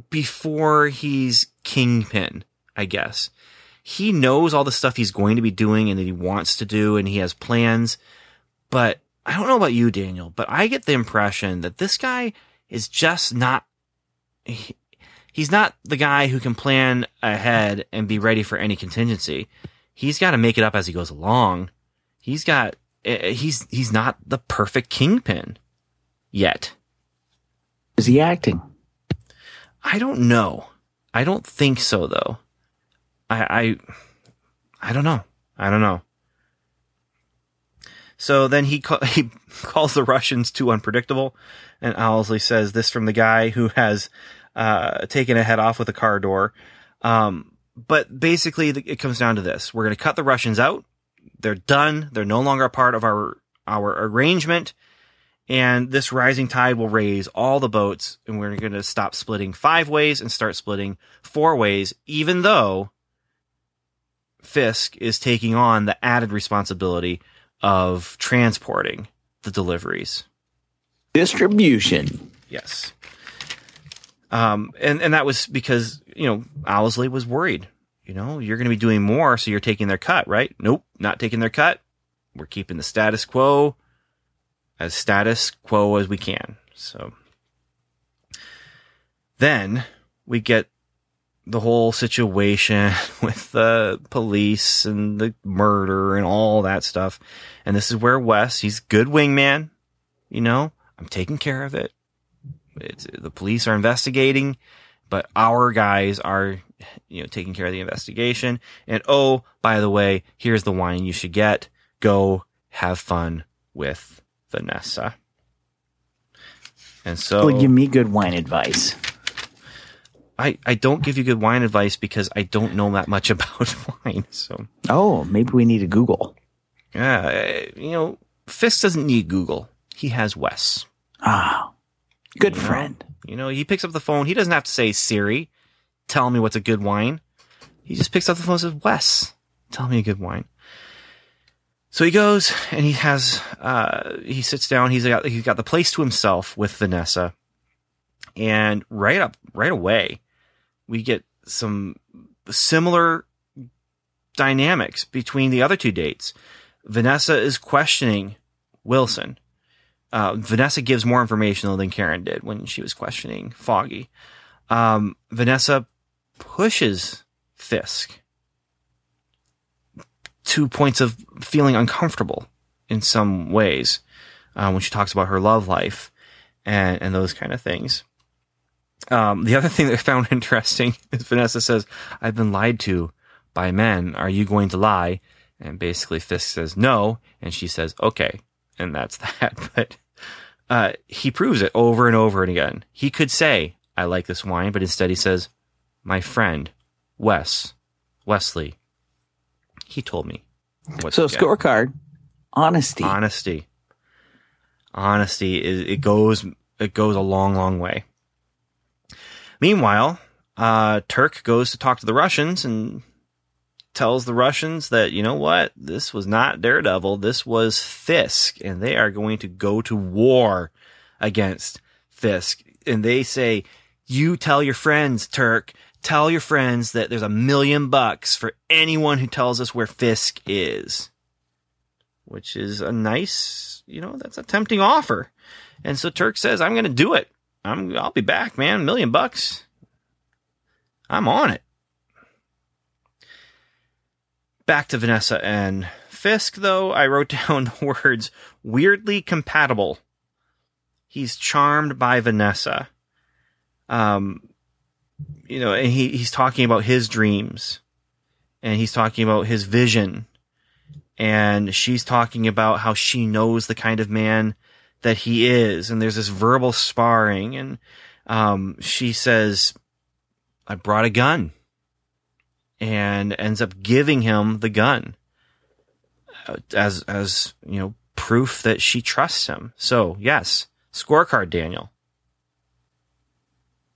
before he's kingpin, I guess. He knows all the stuff he's going to be doing and that he wants to do and he has plans. But I don't know about you, Daniel, but I get the impression that this guy is just not, he, he's not the guy who can plan ahead and be ready for any contingency. He's got to make it up as he goes along. He's got, eh, he's, he's not the perfect kingpin yet. Is he acting? I don't know. I don't think so though. I I I don't know. I don't know. So then he ca- *laughs* he calls the Russians too unpredictable, and Owlsley says this from the guy who has uh, taken a head off with a car door. Um, but basically, it comes down to this: we're going to cut the Russians out. They're done. They're no longer a part of our our arrangement and this rising tide will raise all the boats and we're going to stop splitting five ways and start splitting four ways even though fisk is taking on the added responsibility of transporting the deliveries. Distribution. yes. Um and and that was because you know owlsley was worried. You know you're going to be doing more so you're taking their cut right? Nope not taking their cut. We're keeping the status quo as status quo as we can. So. Then we get the whole situation *laughs* with the police and the murder and all that stuff. And this is where Wes, he's good wingman, you know, I'm taking care of it. It's, the police are investigating, but our guys are, you know, taking care of the investigation. And oh, by the way, here's the wine you should get. Go have fun with Vanessa. And so Well, give me good wine advice. I, I don't give you good wine advice because I don't know that much *laughs* about wine. So Oh, maybe we need a Google. yeah, eh, you know, Fisk doesn't need Google. He has Wes. Ah, good You know? friend. You know, he picks up the phone. He doesn't have to say Siri, tell me what's a good wine. He just picks up the phone and says, Wes, tell me a good wine. So he goes and he has, uh, he sits down. He's got, he's got the place to himself with Vanessa. And right up, right away, we get some similar dynamics between the other two dates. Vanessa is questioning Wilson. Uh, Vanessa gives more information than Karen did when she was questioning Foggy. Um, Vanessa pushes Fisk to points of feeling uncomfortable in some ways uh, when she talks about her love life and, and those kind of things. Um, the other thing that I found *laughs* interesting is Vanessa says, I've been lied to by men. Are you going to lie? And basically Fisk says no. And she says, okay. And that's *laughs* that. But, uh, he proves it over and over and again. He could say, I like this wine, but instead he says, my friend, Wes, Wesley, he told me. What So scorecard, honesty. honesty honesty is it goes it goes a long long way meanwhile uh turk goes to talk to the russians and tells the Russians that, you know what, this was not Daredevil, this was Fisk, and they are going to go to war against Fisk. And they say, you tell your friends, Turk, tell your friends that there's a million bucks for anyone who tells us where Fisk is. Which is a nice, you know, that's a tempting offer. And so Turk says, I'm going to do it. I'm, I'll be back, man. Million bucks. I'm on it. Back to Vanessa and Fisk, though, I wrote *laughs* down the words weirdly compatible. He's charmed by Vanessa. Um, you know, and he, he's talking about his dreams and he's talking about his vision and she's talking about how she knows the kind of man that he is. And there's this verbal sparring and, um, she says, I brought a gun and ends up giving him the gun uh, as, as, you know, proof that she trusts him. So yes, scorecard, Daniel.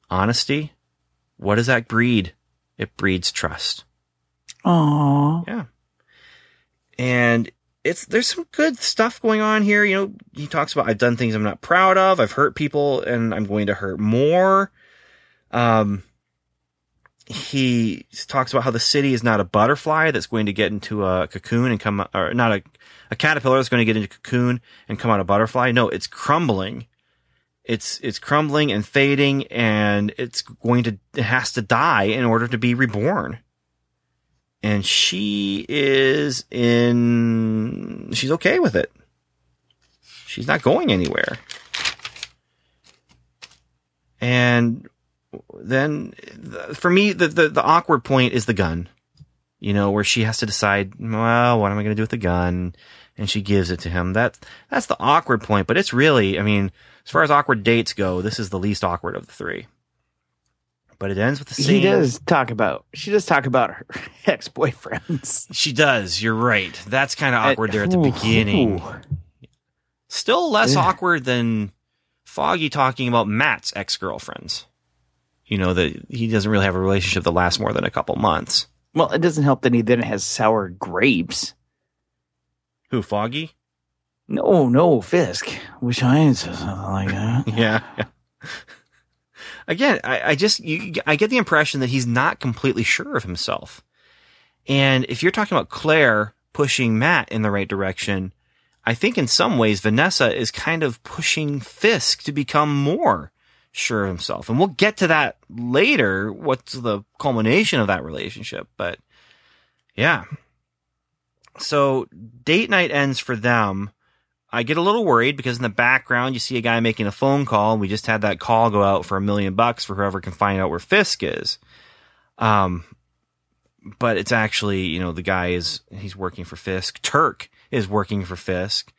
Honesty. What does that breed? It breeds trust. Aww. Yeah. And it's there's some good stuff going on here. You know, he talks about I've done things I'm not proud of. I've hurt people and I'm going to hurt more. Um he talks about how the city is not a butterfly that's going to get into a cocoon and come or not a a caterpillar that's going to get into a cocoon and come out a butterfly. No, it's crumbling. It's it's crumbling and fading and it's going to it has to die in order to be reborn and she is in she's okay with it. She's not going anywhere. And then for me the, the, the awkward point is the gun. You know where she has to decide well what am i going to do with the gun? And she gives it to him. That that's the awkward point but it's really i mean as far as awkward dates go this is the least awkward of the three but it ends with the scene. He does talk about. She does talk about her *laughs* ex boyfriends. She does. You're right. That's kind of awkward there at the beginning. Still less Yeah. awkward than Foggy talking about Matt's ex girlfriends. You know that he doesn't really have a relationship that lasts more than a couple months. Well, it doesn't help that he then has sour grapes. Who Foggy? No, no, Fisk. Wish I had something like that. *laughs* Yeah. Again, I, I just you, I get the impression that he's not completely sure of himself. And if you're talking about Claire pushing Matt in the right direction, I think in some ways Vanessa is kind of pushing Fisk to become more sure of himself. And we'll get to that later, what's the culmination of that relationship. But yeah. So date night ends for them. I get a little worried because in the background you see a guy making a phone call. We just had that call go out for a million bucks for whoever can find out where Fisk is. Um, but it's actually, you know, the guy is he's working for Fisk. Turk is working for Fisk.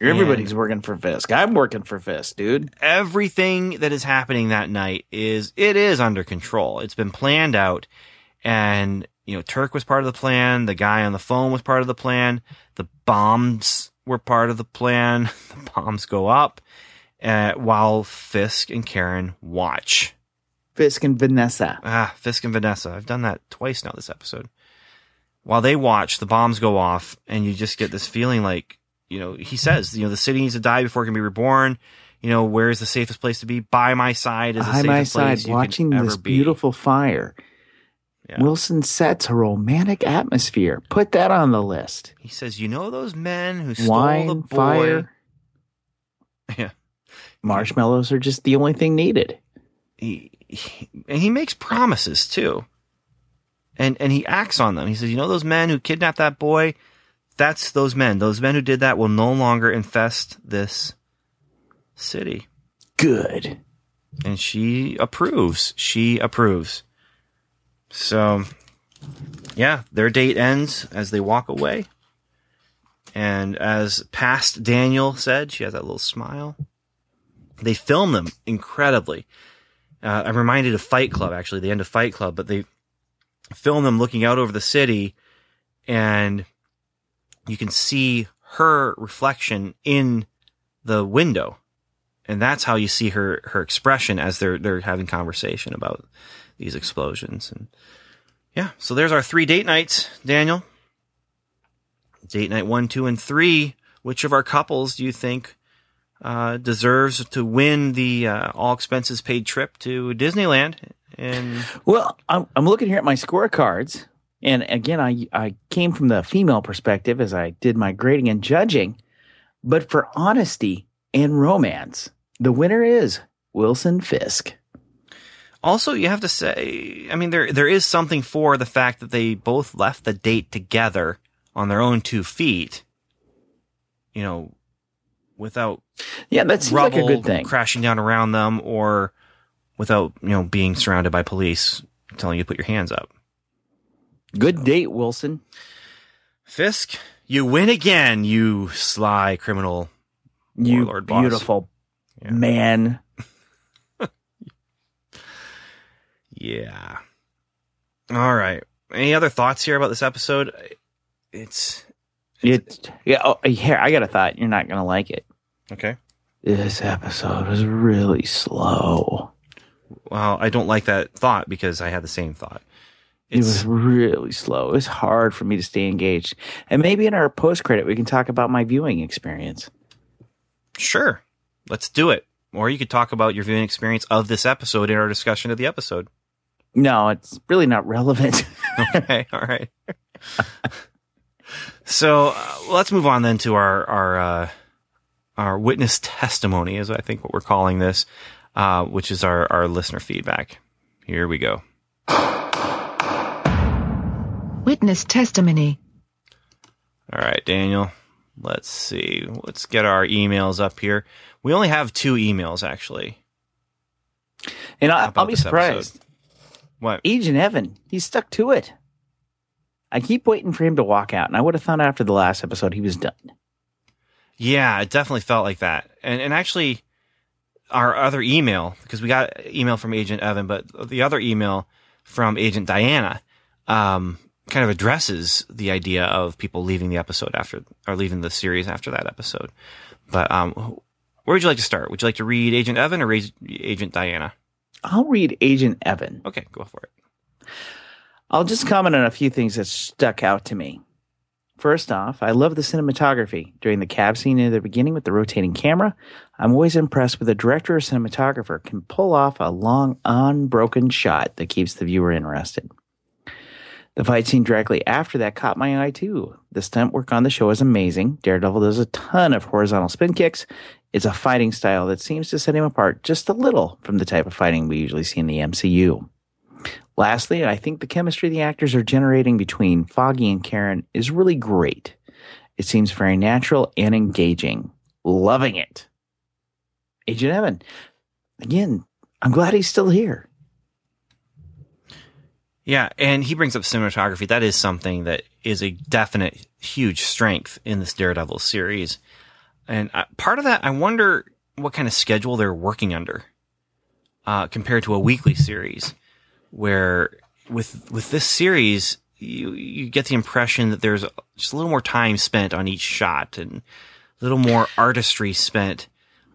Everybody's working for Fisk. I'm working for Fisk, dude. Everything that is happening that night is it is under control. It's been planned out, and you know, Turk was part of the plan. The guy on the phone was part of the plan. The bombs were part of the plan. *laughs* The bombs go up uh, while Fisk and Karen watch. Fisk and Vanessa. Ah, Fisk and Vanessa. I've done that twice now this episode. While they watch, the bombs go off, and you just get this feeling like, you know, he says, you know, the city needs to die before it can be reborn. You know, where is the safest place to be? By my side is the By my safest place side, you watching this be. beautiful fire. Yeah. Wilson sets a romantic atmosphere. Put that on the list. He says, you know those men who stole the Wine, boy. fire, *laughs* Yeah. marshmallows are just the only thing needed. He, he and he makes promises too. And and he acts on them. He says, you know those men who kidnapped that boy? That's those men. Those men who did that will no longer infest this city. Good. and she approves. She approves. So, yeah, their date ends as they walk away. And as past Daniel said, she has that little smile. They film them incredibly. Uh, I'm reminded of Fight Club, actually, the end of Fight Club, but they film them looking out over the city and you can see her reflection in the window and that's how you see her her expression as they're they're having conversation about these explosions and Yeah. So there's our three date nights, Daniel. Date night one, two, and three. Which of our couples do you think uh, deserves to win the uh, all expenses paid trip to Disneyland? And Well, I'm, I'm looking here at my scorecards, and again, I I came from the female perspective as I did my grading and judging, but for honesty and romance, the winner is Wilson Fisk. Also, you have to say, I mean, there there is something for the fact that they both left the date together on their own two feet. You know, without Yeah, that seems like a good thing. crashing down around them, or without you know being surrounded by police telling you to put your hands up. Good date, Wilson. Fisk, you win again, you sly criminal. You Warlord boss. beautiful Yeah. man. Yeah. All right. Any other thoughts here about this episode? It's It, yeah, oh, here I got a thought. You're not gonna like it. okay. This episode was really slow. Well, I don't like that thought because I had the same thought. It was really slow. It was hard for me to stay engaged. And maybe in our post credit, we can talk about my viewing experience. sure. Let's do it. Or you could talk about your viewing experience of this episode in our discussion of the episode. No, it's really not relevant. *laughs* Okay. All right. so uh, let's move on then to our our uh, our witness testimony, is I think what we're calling this, uh, which is our our listener feedback. Here we go. Witness testimony. All right, Daniel. Let's see. Let's get our emails up here. We only have two emails actually. and I, I'll be this surprised. What? Agent Evan, he stuck to it. I keep waiting for him to walk out, and I would have thought after the last episode he was done. Yeah, it definitely felt like that. And and actually our other email, because we got email from Agent Evan, but the other email from Agent Diana, um, kind of addresses the idea of people leaving the episode after or leaving the series after that episode. But um where would you like to start? Would you like to read Agent Evan or Agent Diana? I'll read Agent Evan. Okay, go for it. I'll just comment on a few things that stuck out to me. First off, I love the cinematography. During the cab scene in the beginning with the rotating camera, I'm always impressed with a director or cinematographer can pull off a long, unbroken shot that keeps the viewer interested. The fight scene directly after that caught my eye too. The stunt work on the show is amazing. Daredevil does a ton of horizontal spin kicks. It's a fighting style that seems to set him apart just a little from the type of fighting we usually see in the MCU. Lastly, I think the chemistry the actors are generating between Foggy and Karen is really great. It seems very natural and engaging. Loving it. Agent Evan, again, I'm glad he's still here. Yeah, and he brings up cinematography. That is something that is a definite huge strength in this Daredevil series. And uh, part of that, I wonder what kind of schedule they're working under uh, compared to a weekly series, where with with this series, you you get the impression that there's just a little more time spent on each shot and a little more artistry spent.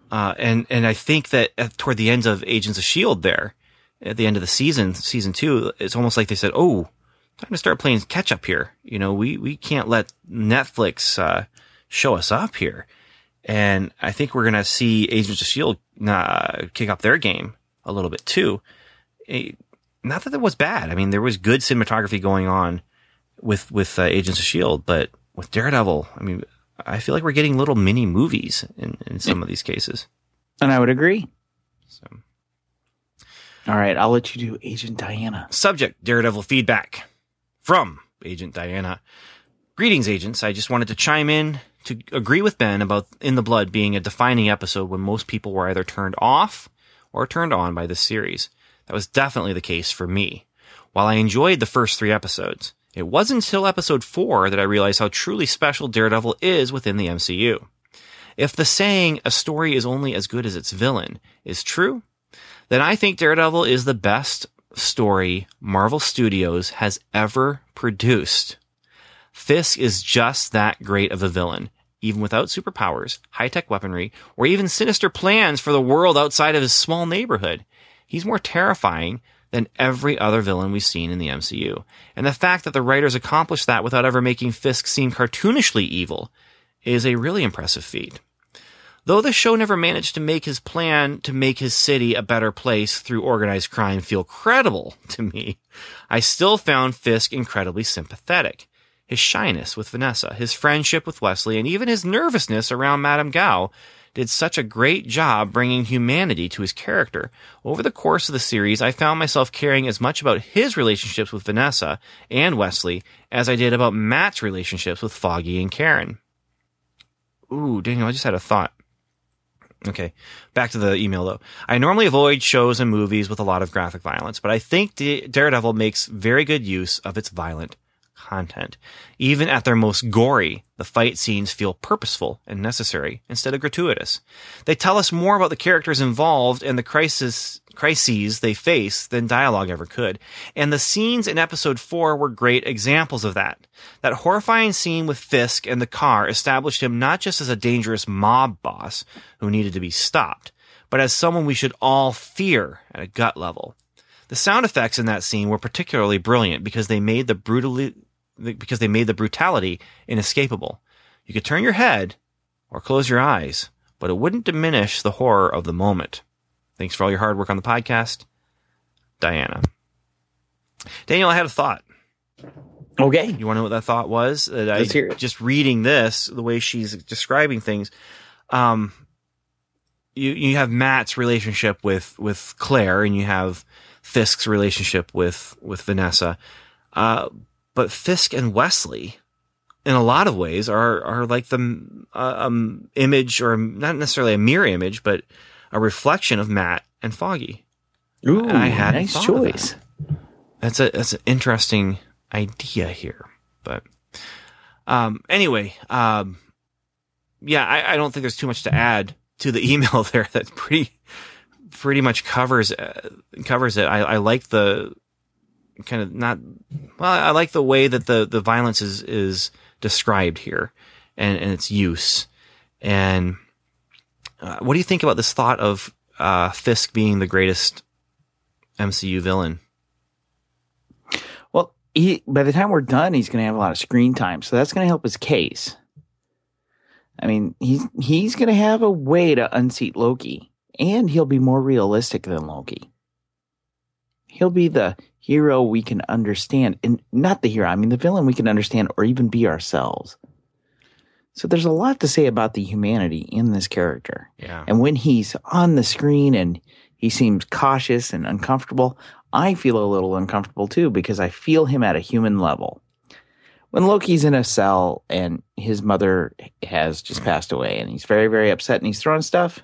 Uh, and and I think that at, toward the end of Agents of Shield, there at the end of the season, season two, it's almost like they said, "Oh, time to start playing catch up here." You know, we we can't let Netflix uh, show us up here, and I think we're gonna see Agents of Shield uh, kick up their game a little bit too. Eh, not that it was bad. I mean, there was good cinematography going on with with uh, Agents of Shield, but with Daredevil, I mean, I feel like we're getting little mini movies in, in some of these cases. And I would agree. All right, I'll let you do Agent Diana. Subject Daredevil feedback from Agent Diana. Greetings, agents. I just wanted to chime in to agree with Ben about In the Blood being a defining episode when most people were either turned off or turned on by this series. That was definitely the case for me. While I enjoyed the first three episodes, it wasn't until episode four that I realized how truly special Daredevil is within the MCU. If the saying, a story is only as good as its villain, is true, then I think Daredevil is the best story Marvel Studios has ever produced. Fisk is just that great of a villain, even without superpowers, high tech weaponry, or even sinister plans for the world outside of his small neighborhood. He's more terrifying than every other villain we've seen in the MCU. And the fact that the writers accomplished that without ever making Fisk seem cartoonishly evil is a really impressive feat. Though the show never managed to make his plan to make his city a better place through organized crime feel credible *laughs* to me, I still found Fisk incredibly sympathetic. His shyness with Vanessa, his friendship with Wesley, and even his nervousness around Madame Gao did such a great job bringing humanity to his character. Over the course of the series, I found myself caring as much about his relationships with Vanessa and Wesley as I did about Matt's relationships with Foggy and Karen. Ooh, Daniel, I just had a thought. Okay, back to the email though. I normally avoid shows and movies with a lot of graphic violence, but I think Daredevil makes very good use of its violent content. Even at their most gory, the fight scenes feel purposeful and necessary instead of gratuitous. They tell us more about the characters involved and the crisis crises they face than dialogue ever could. And the scenes in episode 4 were great examples of that. That horrifying scene with Fisk and the car established him not just as a dangerous mob boss who needed to be stopped, but as someone we should all fear at a gut level. The sound effects in that scene were particularly brilliant because they made the brutally because they made the brutality inescapable. You could turn your head or close your eyes, but it wouldn't diminish the horror of the moment. Thanks for all your hard work on the podcast, Diana. Daniel, I had a thought. Okay. You want to know what that thought was? That Let's I, hear it. Just reading this, the way she's describing things, um, you you have Matt's relationship with with Claire, and you have Fisk's relationship with with Vanessa. Uh, but Fisk and Wesley, in a lot of ways, are are like the uh, um, image, or not necessarily a mirror image, but a reflection of Matt and Foggy. Ooh, I hadn't nice of that. choice. That's a that's an interesting idea here, but um, anyway, um, yeah, I, I don't think there's too much to add to the *laughs* email there. That pretty pretty much covers uh, covers it. I, I like the kind of not well. I like the way that the the violence is is described here, and and its use. And uh, what do you think about this thought of uh, Fisk being the greatest MCU villain? Well, he by the time we're done, he's going to have a lot of screen time, so that's going to help his case. I mean, he's he's going to have a way to unseat Loki, and he'll be more realistic than Loki. He'll be the hero we can understand, and not the hero. I mean, the villain we can understand, or even be ourselves. So there's a lot to say about the humanity in this character. Yeah. And when he's on the screen and he seems cautious and uncomfortable, I feel a little uncomfortable too because I feel him at a human level. When Loki's in a cell and his mother has just passed away and he's very, very upset and he's throwing stuff,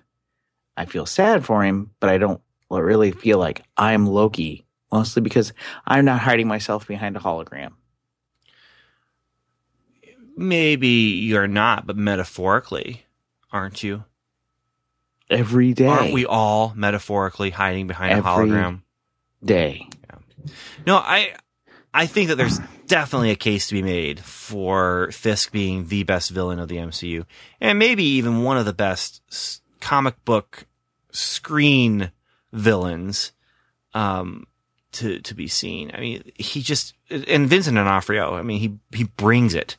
I feel sad for him, but I don't really feel like I'm Loki, mostly because I'm not hiding myself behind a hologram. Maybe you're not, but metaphorically, aren't you? Every day. Aren't we all metaphorically hiding behind a hologram? Day. No, I I think that there's definitely a case to be made for Fisk being the best villain of the MCU, and maybe even one of the best comic book screen villains um, to to be seen. I mean, he just and Vincent D'Onofrio. I mean, he he brings it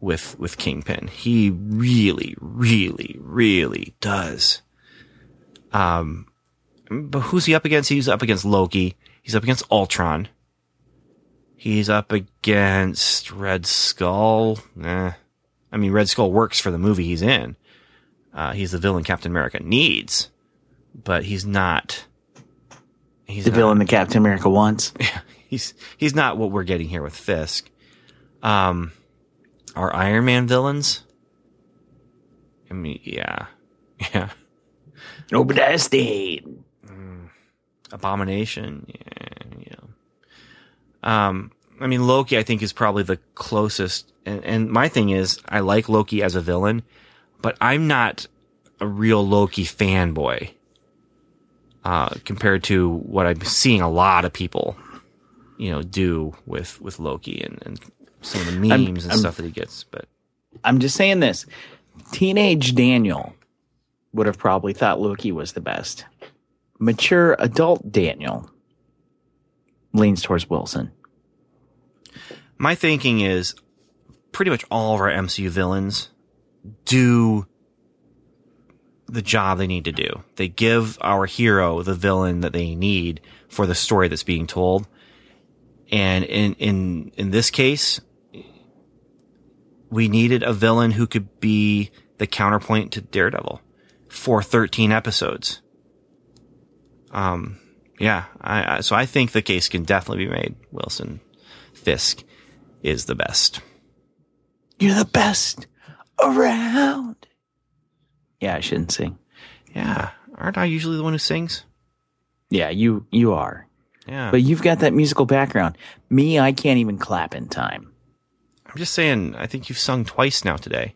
with with Kingpin. He really, really, really does. Um, but who's he up against? He's up against Loki. He's up against Ultron. He's up against Red Skull. I mean, Red Skull works for the movie he's in. Uh, he's the villain Captain America needs, but he's not. He's The not- villain that Captain America wants. *laughs* he's he's not what we're getting here with Fisk. Um, are Iron Man villains? I mean, yeah, *laughs* yeah. Obadiah Stane. Abomination, yeah, know. Um, I mean, Loki, I think is probably the closest. And, and my thing is, I like Loki as a villain, but I'm not a real Loki fanboy. Uh, compared to what I'm seeing a lot of people, you know, do with, with Loki and, and some of the memes I'm- and I'm- stuff that he gets. But I'm just saying this. Teenage Daniel would have probably thought Loki was the best. Mature adult Daniel leans towards Wilson. My thinking is pretty much all of our MCU villains do the job they need to do. They give our hero the villain that they need for the story that's being told. And in, in, in this case, we needed a villain who could be the counterpoint to Daredevil for 13 episodes. Um, yeah, I, I, so I think the case can definitely be made. Wilson Fisk is the best. You're the best around. Yeah, I shouldn't sing. Yeah, aren't I usually the one who sings? Yeah, you you are. Yeah, But you've got that musical background. Me, I can't even clap in time. I'm just saying. I think you've sung twice now today,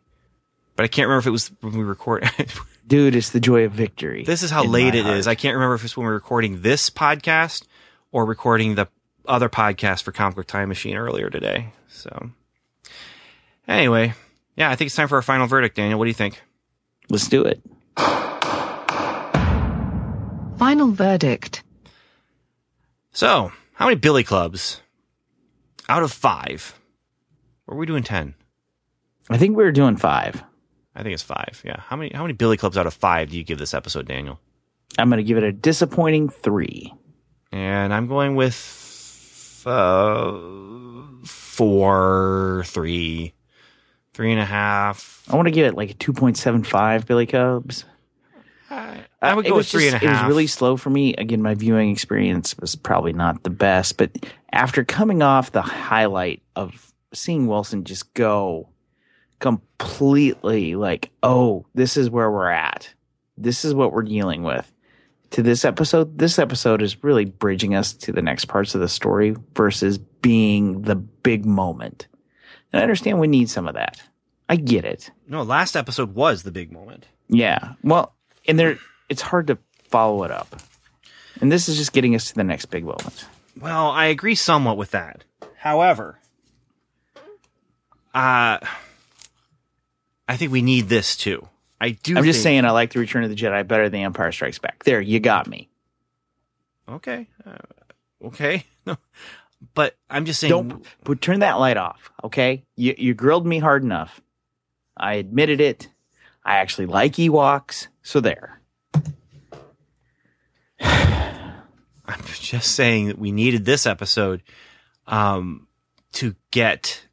but I can't remember if it was when we record. *laughs* Dude, it's the joy of victory. this is how late my it is. heart. I can't remember if it's when we're recording this podcast or recording the other podcast for Comic Book Time Machine earlier today. So, anyway, yeah, I think it's time for our final verdict. Daniel, what do you think? Let's do it. Final verdict. So, how many Billy Clubs out of five? Or are we doing ten? I think we were doing five. I think it's five. Yeah. How many how many Billy Clubs out of five do you give this episode, Daniel? I'm going to give it a disappointing three. And I'm going with uh, four, three, three and a half. I want to give it like a 2.75 Billy Clubs. I, I would Uh, go with three and a half. It was really slow for me. Again, my viewing experience was probably not the best, but after coming off the highlight of seeing Wilson just go completely like, oh, this is where we're at. This is what we're dealing with. To this episode, this episode is really bridging us to the next parts of the story versus being the big moment. And I understand we need some of that. I get it. no, last episode was the big moment. Yeah. Well, and there, it's hard to follow it up. And this is just getting us to the next big moment. Well, I agree somewhat with that. However, uh, I think we need this too. I do. I'm just think- saying, I like the Return of the Jedi better than Empire Strikes Back. There, you got me. Okay. Uh, okay. *laughs* No, but I'm just saying. Don't but turn that light off, okay? You you grilled me hard enough. I admitted it. I actually like Ewoks, so there. *sighs* I'm just saying that we needed this episode um, to get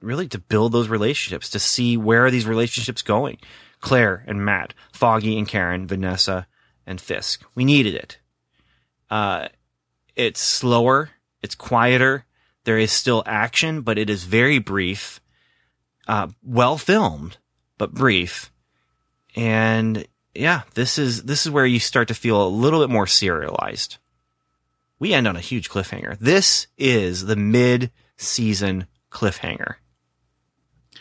really to build those relationships, to see where are these relationships going. Claire and Matt, Foggy and Karen, Vanessa and Fisk. We needed it. Uh, it's slower, it's quieter. There is still action, but it is very brief, uh, well filmed, but brief. And yeah, this is this is where you start to feel a little bit more serialized. We end on a huge cliffhanger. This is the mid-season cliffhanger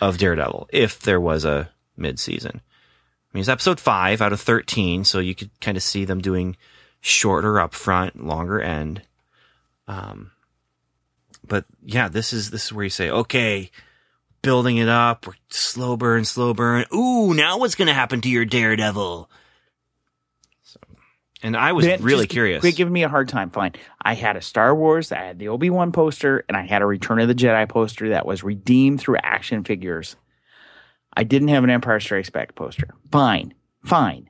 of Daredevil, if there was a mid-season. I mean, it's episode five out of thirteen, so you could kind of see them doing shorter up front, longer end. Um, but yeah, this is this is where you say, okay, building it up, slow burn, slow burn. Ooh, now what's going to happen to your Daredevil? And I was Then really curious. Quit giving me a hard time. Fine. I had a Star Wars, I had the Obi Wan poster, and I had a Return of the Jedi poster that was redeemed through action figures. I didn't have an Empire Strikes Back poster. Fine. Fine.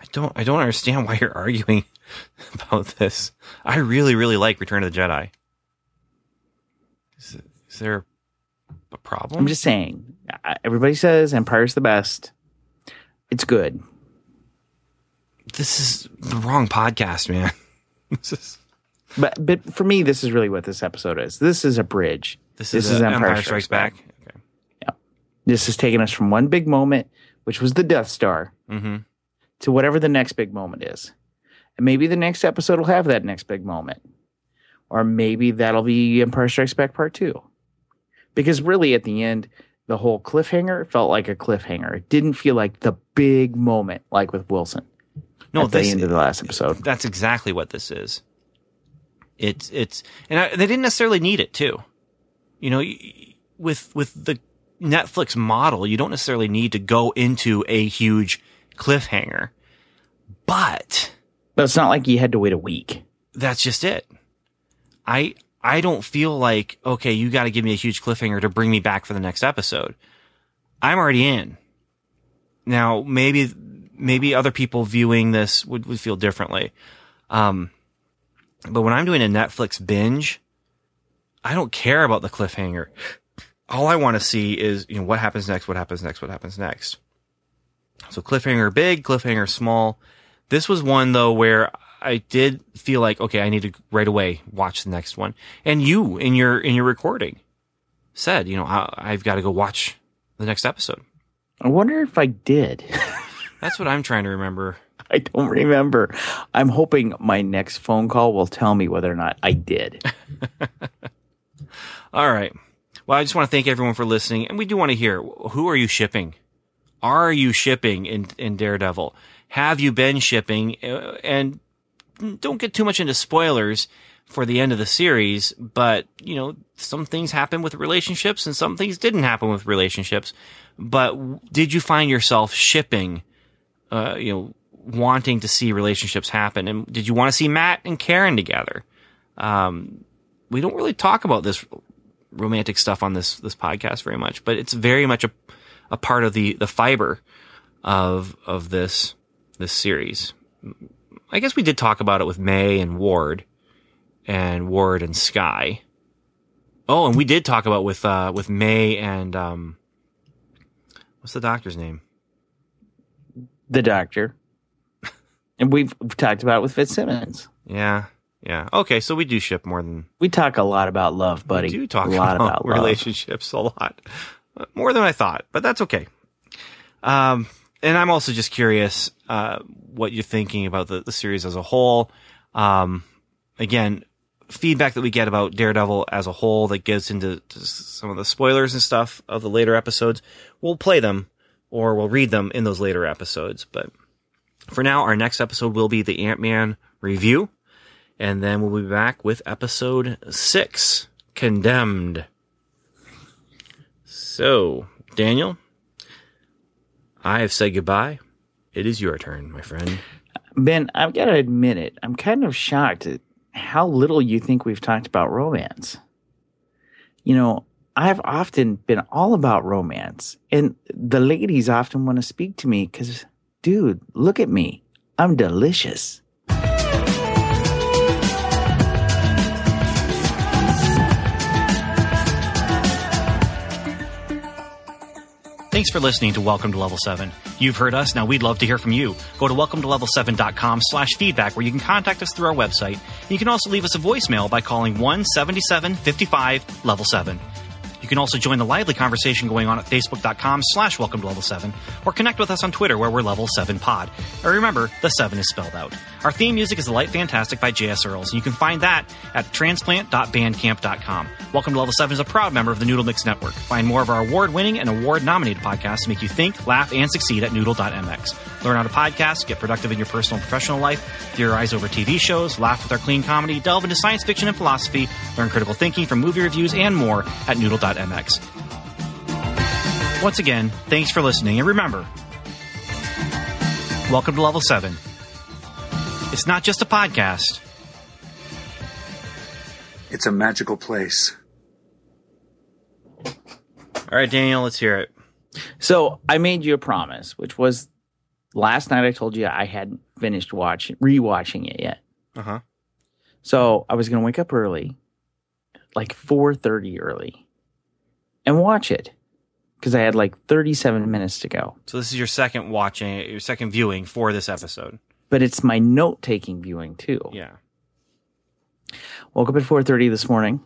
I don't I don't understand why you're arguing *laughs* about this. I really really like Return of the Jedi. Is, is there a problem? I'm just saying. Everybody says Empire's the best. It's good. This is the wrong podcast, man. *laughs* this is But but for me, this is really what this episode is. This is a bridge. this, This is, is Empire Empire, Strikes Strikes Back. Okay. This is taking us from one big moment, which was the Death Star, Mm-hmm. to whatever the next big moment is. And maybe the next episode will have that next big moment. Or maybe that'll be Empire Strikes Back Part 2. Because really, at the end, the whole cliffhanger felt like a cliffhanger. It didn't feel like the big moment, like with Wilson No, at the this, end of the last episode. that's exactly what this is. It's it's and I, they didn't necessarily need it too. You know, with with the Netflix model, you don't necessarily need to go into a huge cliffhanger. But But it's not like you had to wait a week. that's just it. I I don't feel like okay, you got to give me a huge cliffhanger to bring me back for the next episode. I'm already in. Now, maybe maybe other people viewing this would, would feel differently. Um, but when I'm doing a Netflix binge, I don't care about the cliffhanger. All I want to see is, you know, what happens next, what happens next, what happens next. So cliffhanger big, cliffhanger small. This was one though where I did feel like, okay, I need to right away watch the next one. And you in your, in your recording said, you know, I, I've got to go watch the next episode. I wonder if I did. *laughs* That's what I'm trying to remember. I don't remember. I'm hoping my next phone call will tell me whether or not I did. *laughs* All right. Well, I just want to thank everyone for listening, and we do want to hear who are you shipping? Are you shipping in in Daredevil? Have you been shipping? Uh, And don't get too much into spoilers for the end of the series, but you know some things happen with relationships, and some things didn't happen with relationships. But did you find yourself shipping? Uh, you know, wanting to see relationships happen, and did you want to see Matt and Karen together? Um, we don't really talk about this romantic stuff on this this podcast very much, but it's very much a a part of the the fiber of of this this series. I guess we did talk about it with May and Ward and Ward and Skye. Oh, and we did talk about with uh with May and um what's the doctor's name? The doctor. And we've talked about it with Fitzsimmons. Yeah. Yeah. Okay, so we do ship more than We talk a lot about love, buddy. We do talk a lot about, about love. relationships a lot, more than I thought, but that's okay. Um, and I'm also just curious uh, what you're thinking about the, the series as a whole. Um, again, feedback that we get about Daredevil as a whole that gets into some of the spoilers and stuff of the later episodes, we'll play them or we'll read them in those later episodes. But for now, our next episode will be the Ant Man review. And then we'll be back with episode six, Condemned. So, Daniel, I have said goodbye. It is your turn, my friend. Ben, I've got to admit it. I'm kind of shocked at how little you think we've talked about romance. You know, I've often been all about romance, and the ladies often want to speak to me because, dude, look at me. I'm delicious. Thanks for listening to Welcome to Level 7. You've heard us, now we'd love to hear from you. Go to welcome to level7.com slash feedback where you can contact us through our website. You can also leave us a voicemail by calling 17755 level 7. You can also join the lively conversation going on at facebook.com slash welcome to level 7 or connect with us on Twitter where we're level 7 pod. And remember, the 7 is spelled out. Our theme music is The Light Fantastic by J.S. Earls, and you can find that at transplant.bandcamp.com. Welcome to Level 7 is a proud member of the Noodle Mix Network. Find more of our award-winning and award-nominated podcasts to make you think, laugh, and succeed at noodle.mx. Learn how to podcast, get productive in your personal and professional life, theorize over TV shows, laugh with our clean comedy, delve into science fiction and philosophy, learn critical thinking from movie reviews, and more at noodle.mx. Once again, thanks for listening, and remember, welcome to Level 7. It's not just a podcast. It's a magical place. All right, Daniel, let's hear it. So I made you a promise, which was last night. I told you I hadn't finished watching, rewatching it yet. Uh huh. So I was going to wake up early, like 4:30 early, and watch it because I had like 37 minutes to go. So this is your second watching, your second viewing for this episode. But it's my note-taking viewing too. Yeah. Woke up at 4:30 this morning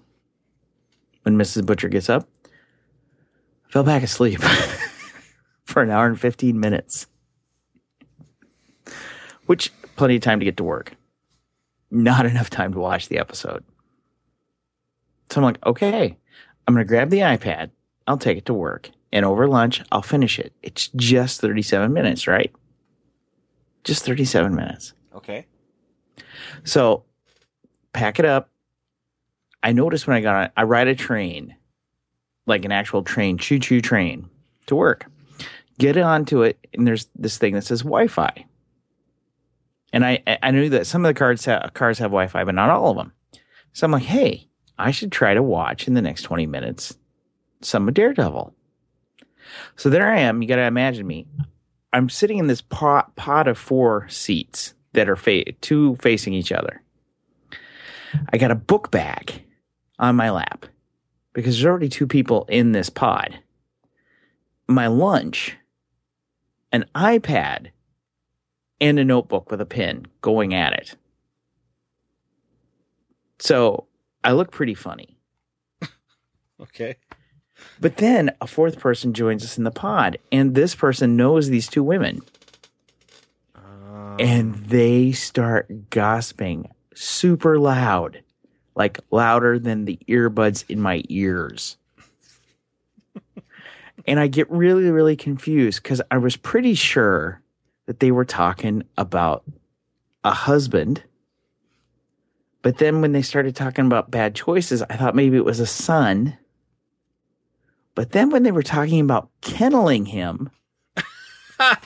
when Mrs. Butcher gets up. Fell back asleep *laughs* for an hour and 15 minutes. Which plenty of time to get to work. Not enough time to watch the episode. So I'm like, okay, I'm going to grab the iPad. I'll take it to work. And over lunch, I'll finish it. It's just 37 minutes, right? Just 37 minutes. Okay. So pack it up. I noticed when I got on, I ride a train, like an actual train, choo choo train to work. Get onto it, and there's this thing that says Wi Fi. And I I knew that some of the cars ha- cars have Wi-Fi, but not all of them. So I'm like, hey, I should try to watch in the next 20 minutes some of Daredevil. So there I am. You got to imagine me. I'm sitting in this pot, pot of four seats that are fa- two facing each other. I got a book bag on my lap because there's already two people in this pod. My lunch, an iPad, and a notebook with a pen going at it. So I look pretty funny. *laughs* Okay. But then a fourth person joins us in the pod, and this person knows these two women, Um, and they start gossiping super loud, like louder than the earbuds in my ears. *laughs* and I get really, really confused because I was pretty sure that they were talking about a husband. But then when they started talking about bad choices, I thought maybe it was a son. But then when they were talking about kenneling him, I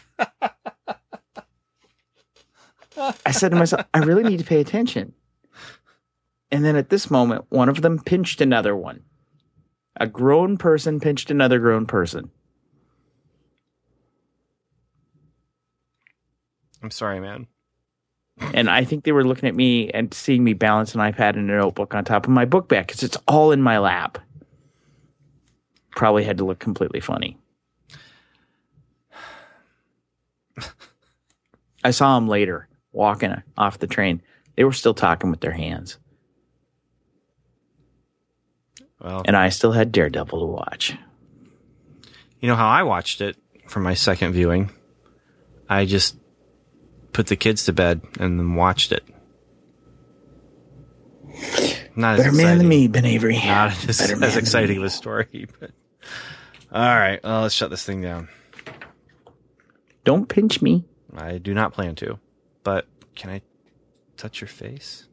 said to myself, I really need to pay attention. And then at this moment, one of them pinched another one. A grown person pinched another grown person. I'm sorry, man. And I think they were looking at me and seeing me balance an iPad and a notebook on top of my book bag because it's all in my lap. Probably had to look completely funny. I saw them later walking off the train. They were still talking with their hands. Well, And I still had Daredevil to watch. you know how I watched it for my second viewing? I just put the kids to bed and then watched it. Not as Better man exciting. than me, Ben Avery. Not as, man as exciting me. of a story, *laughs* but all right. Well, uh, let's shut this thing down. Don't pinch me. I do not plan to, but can I touch your face?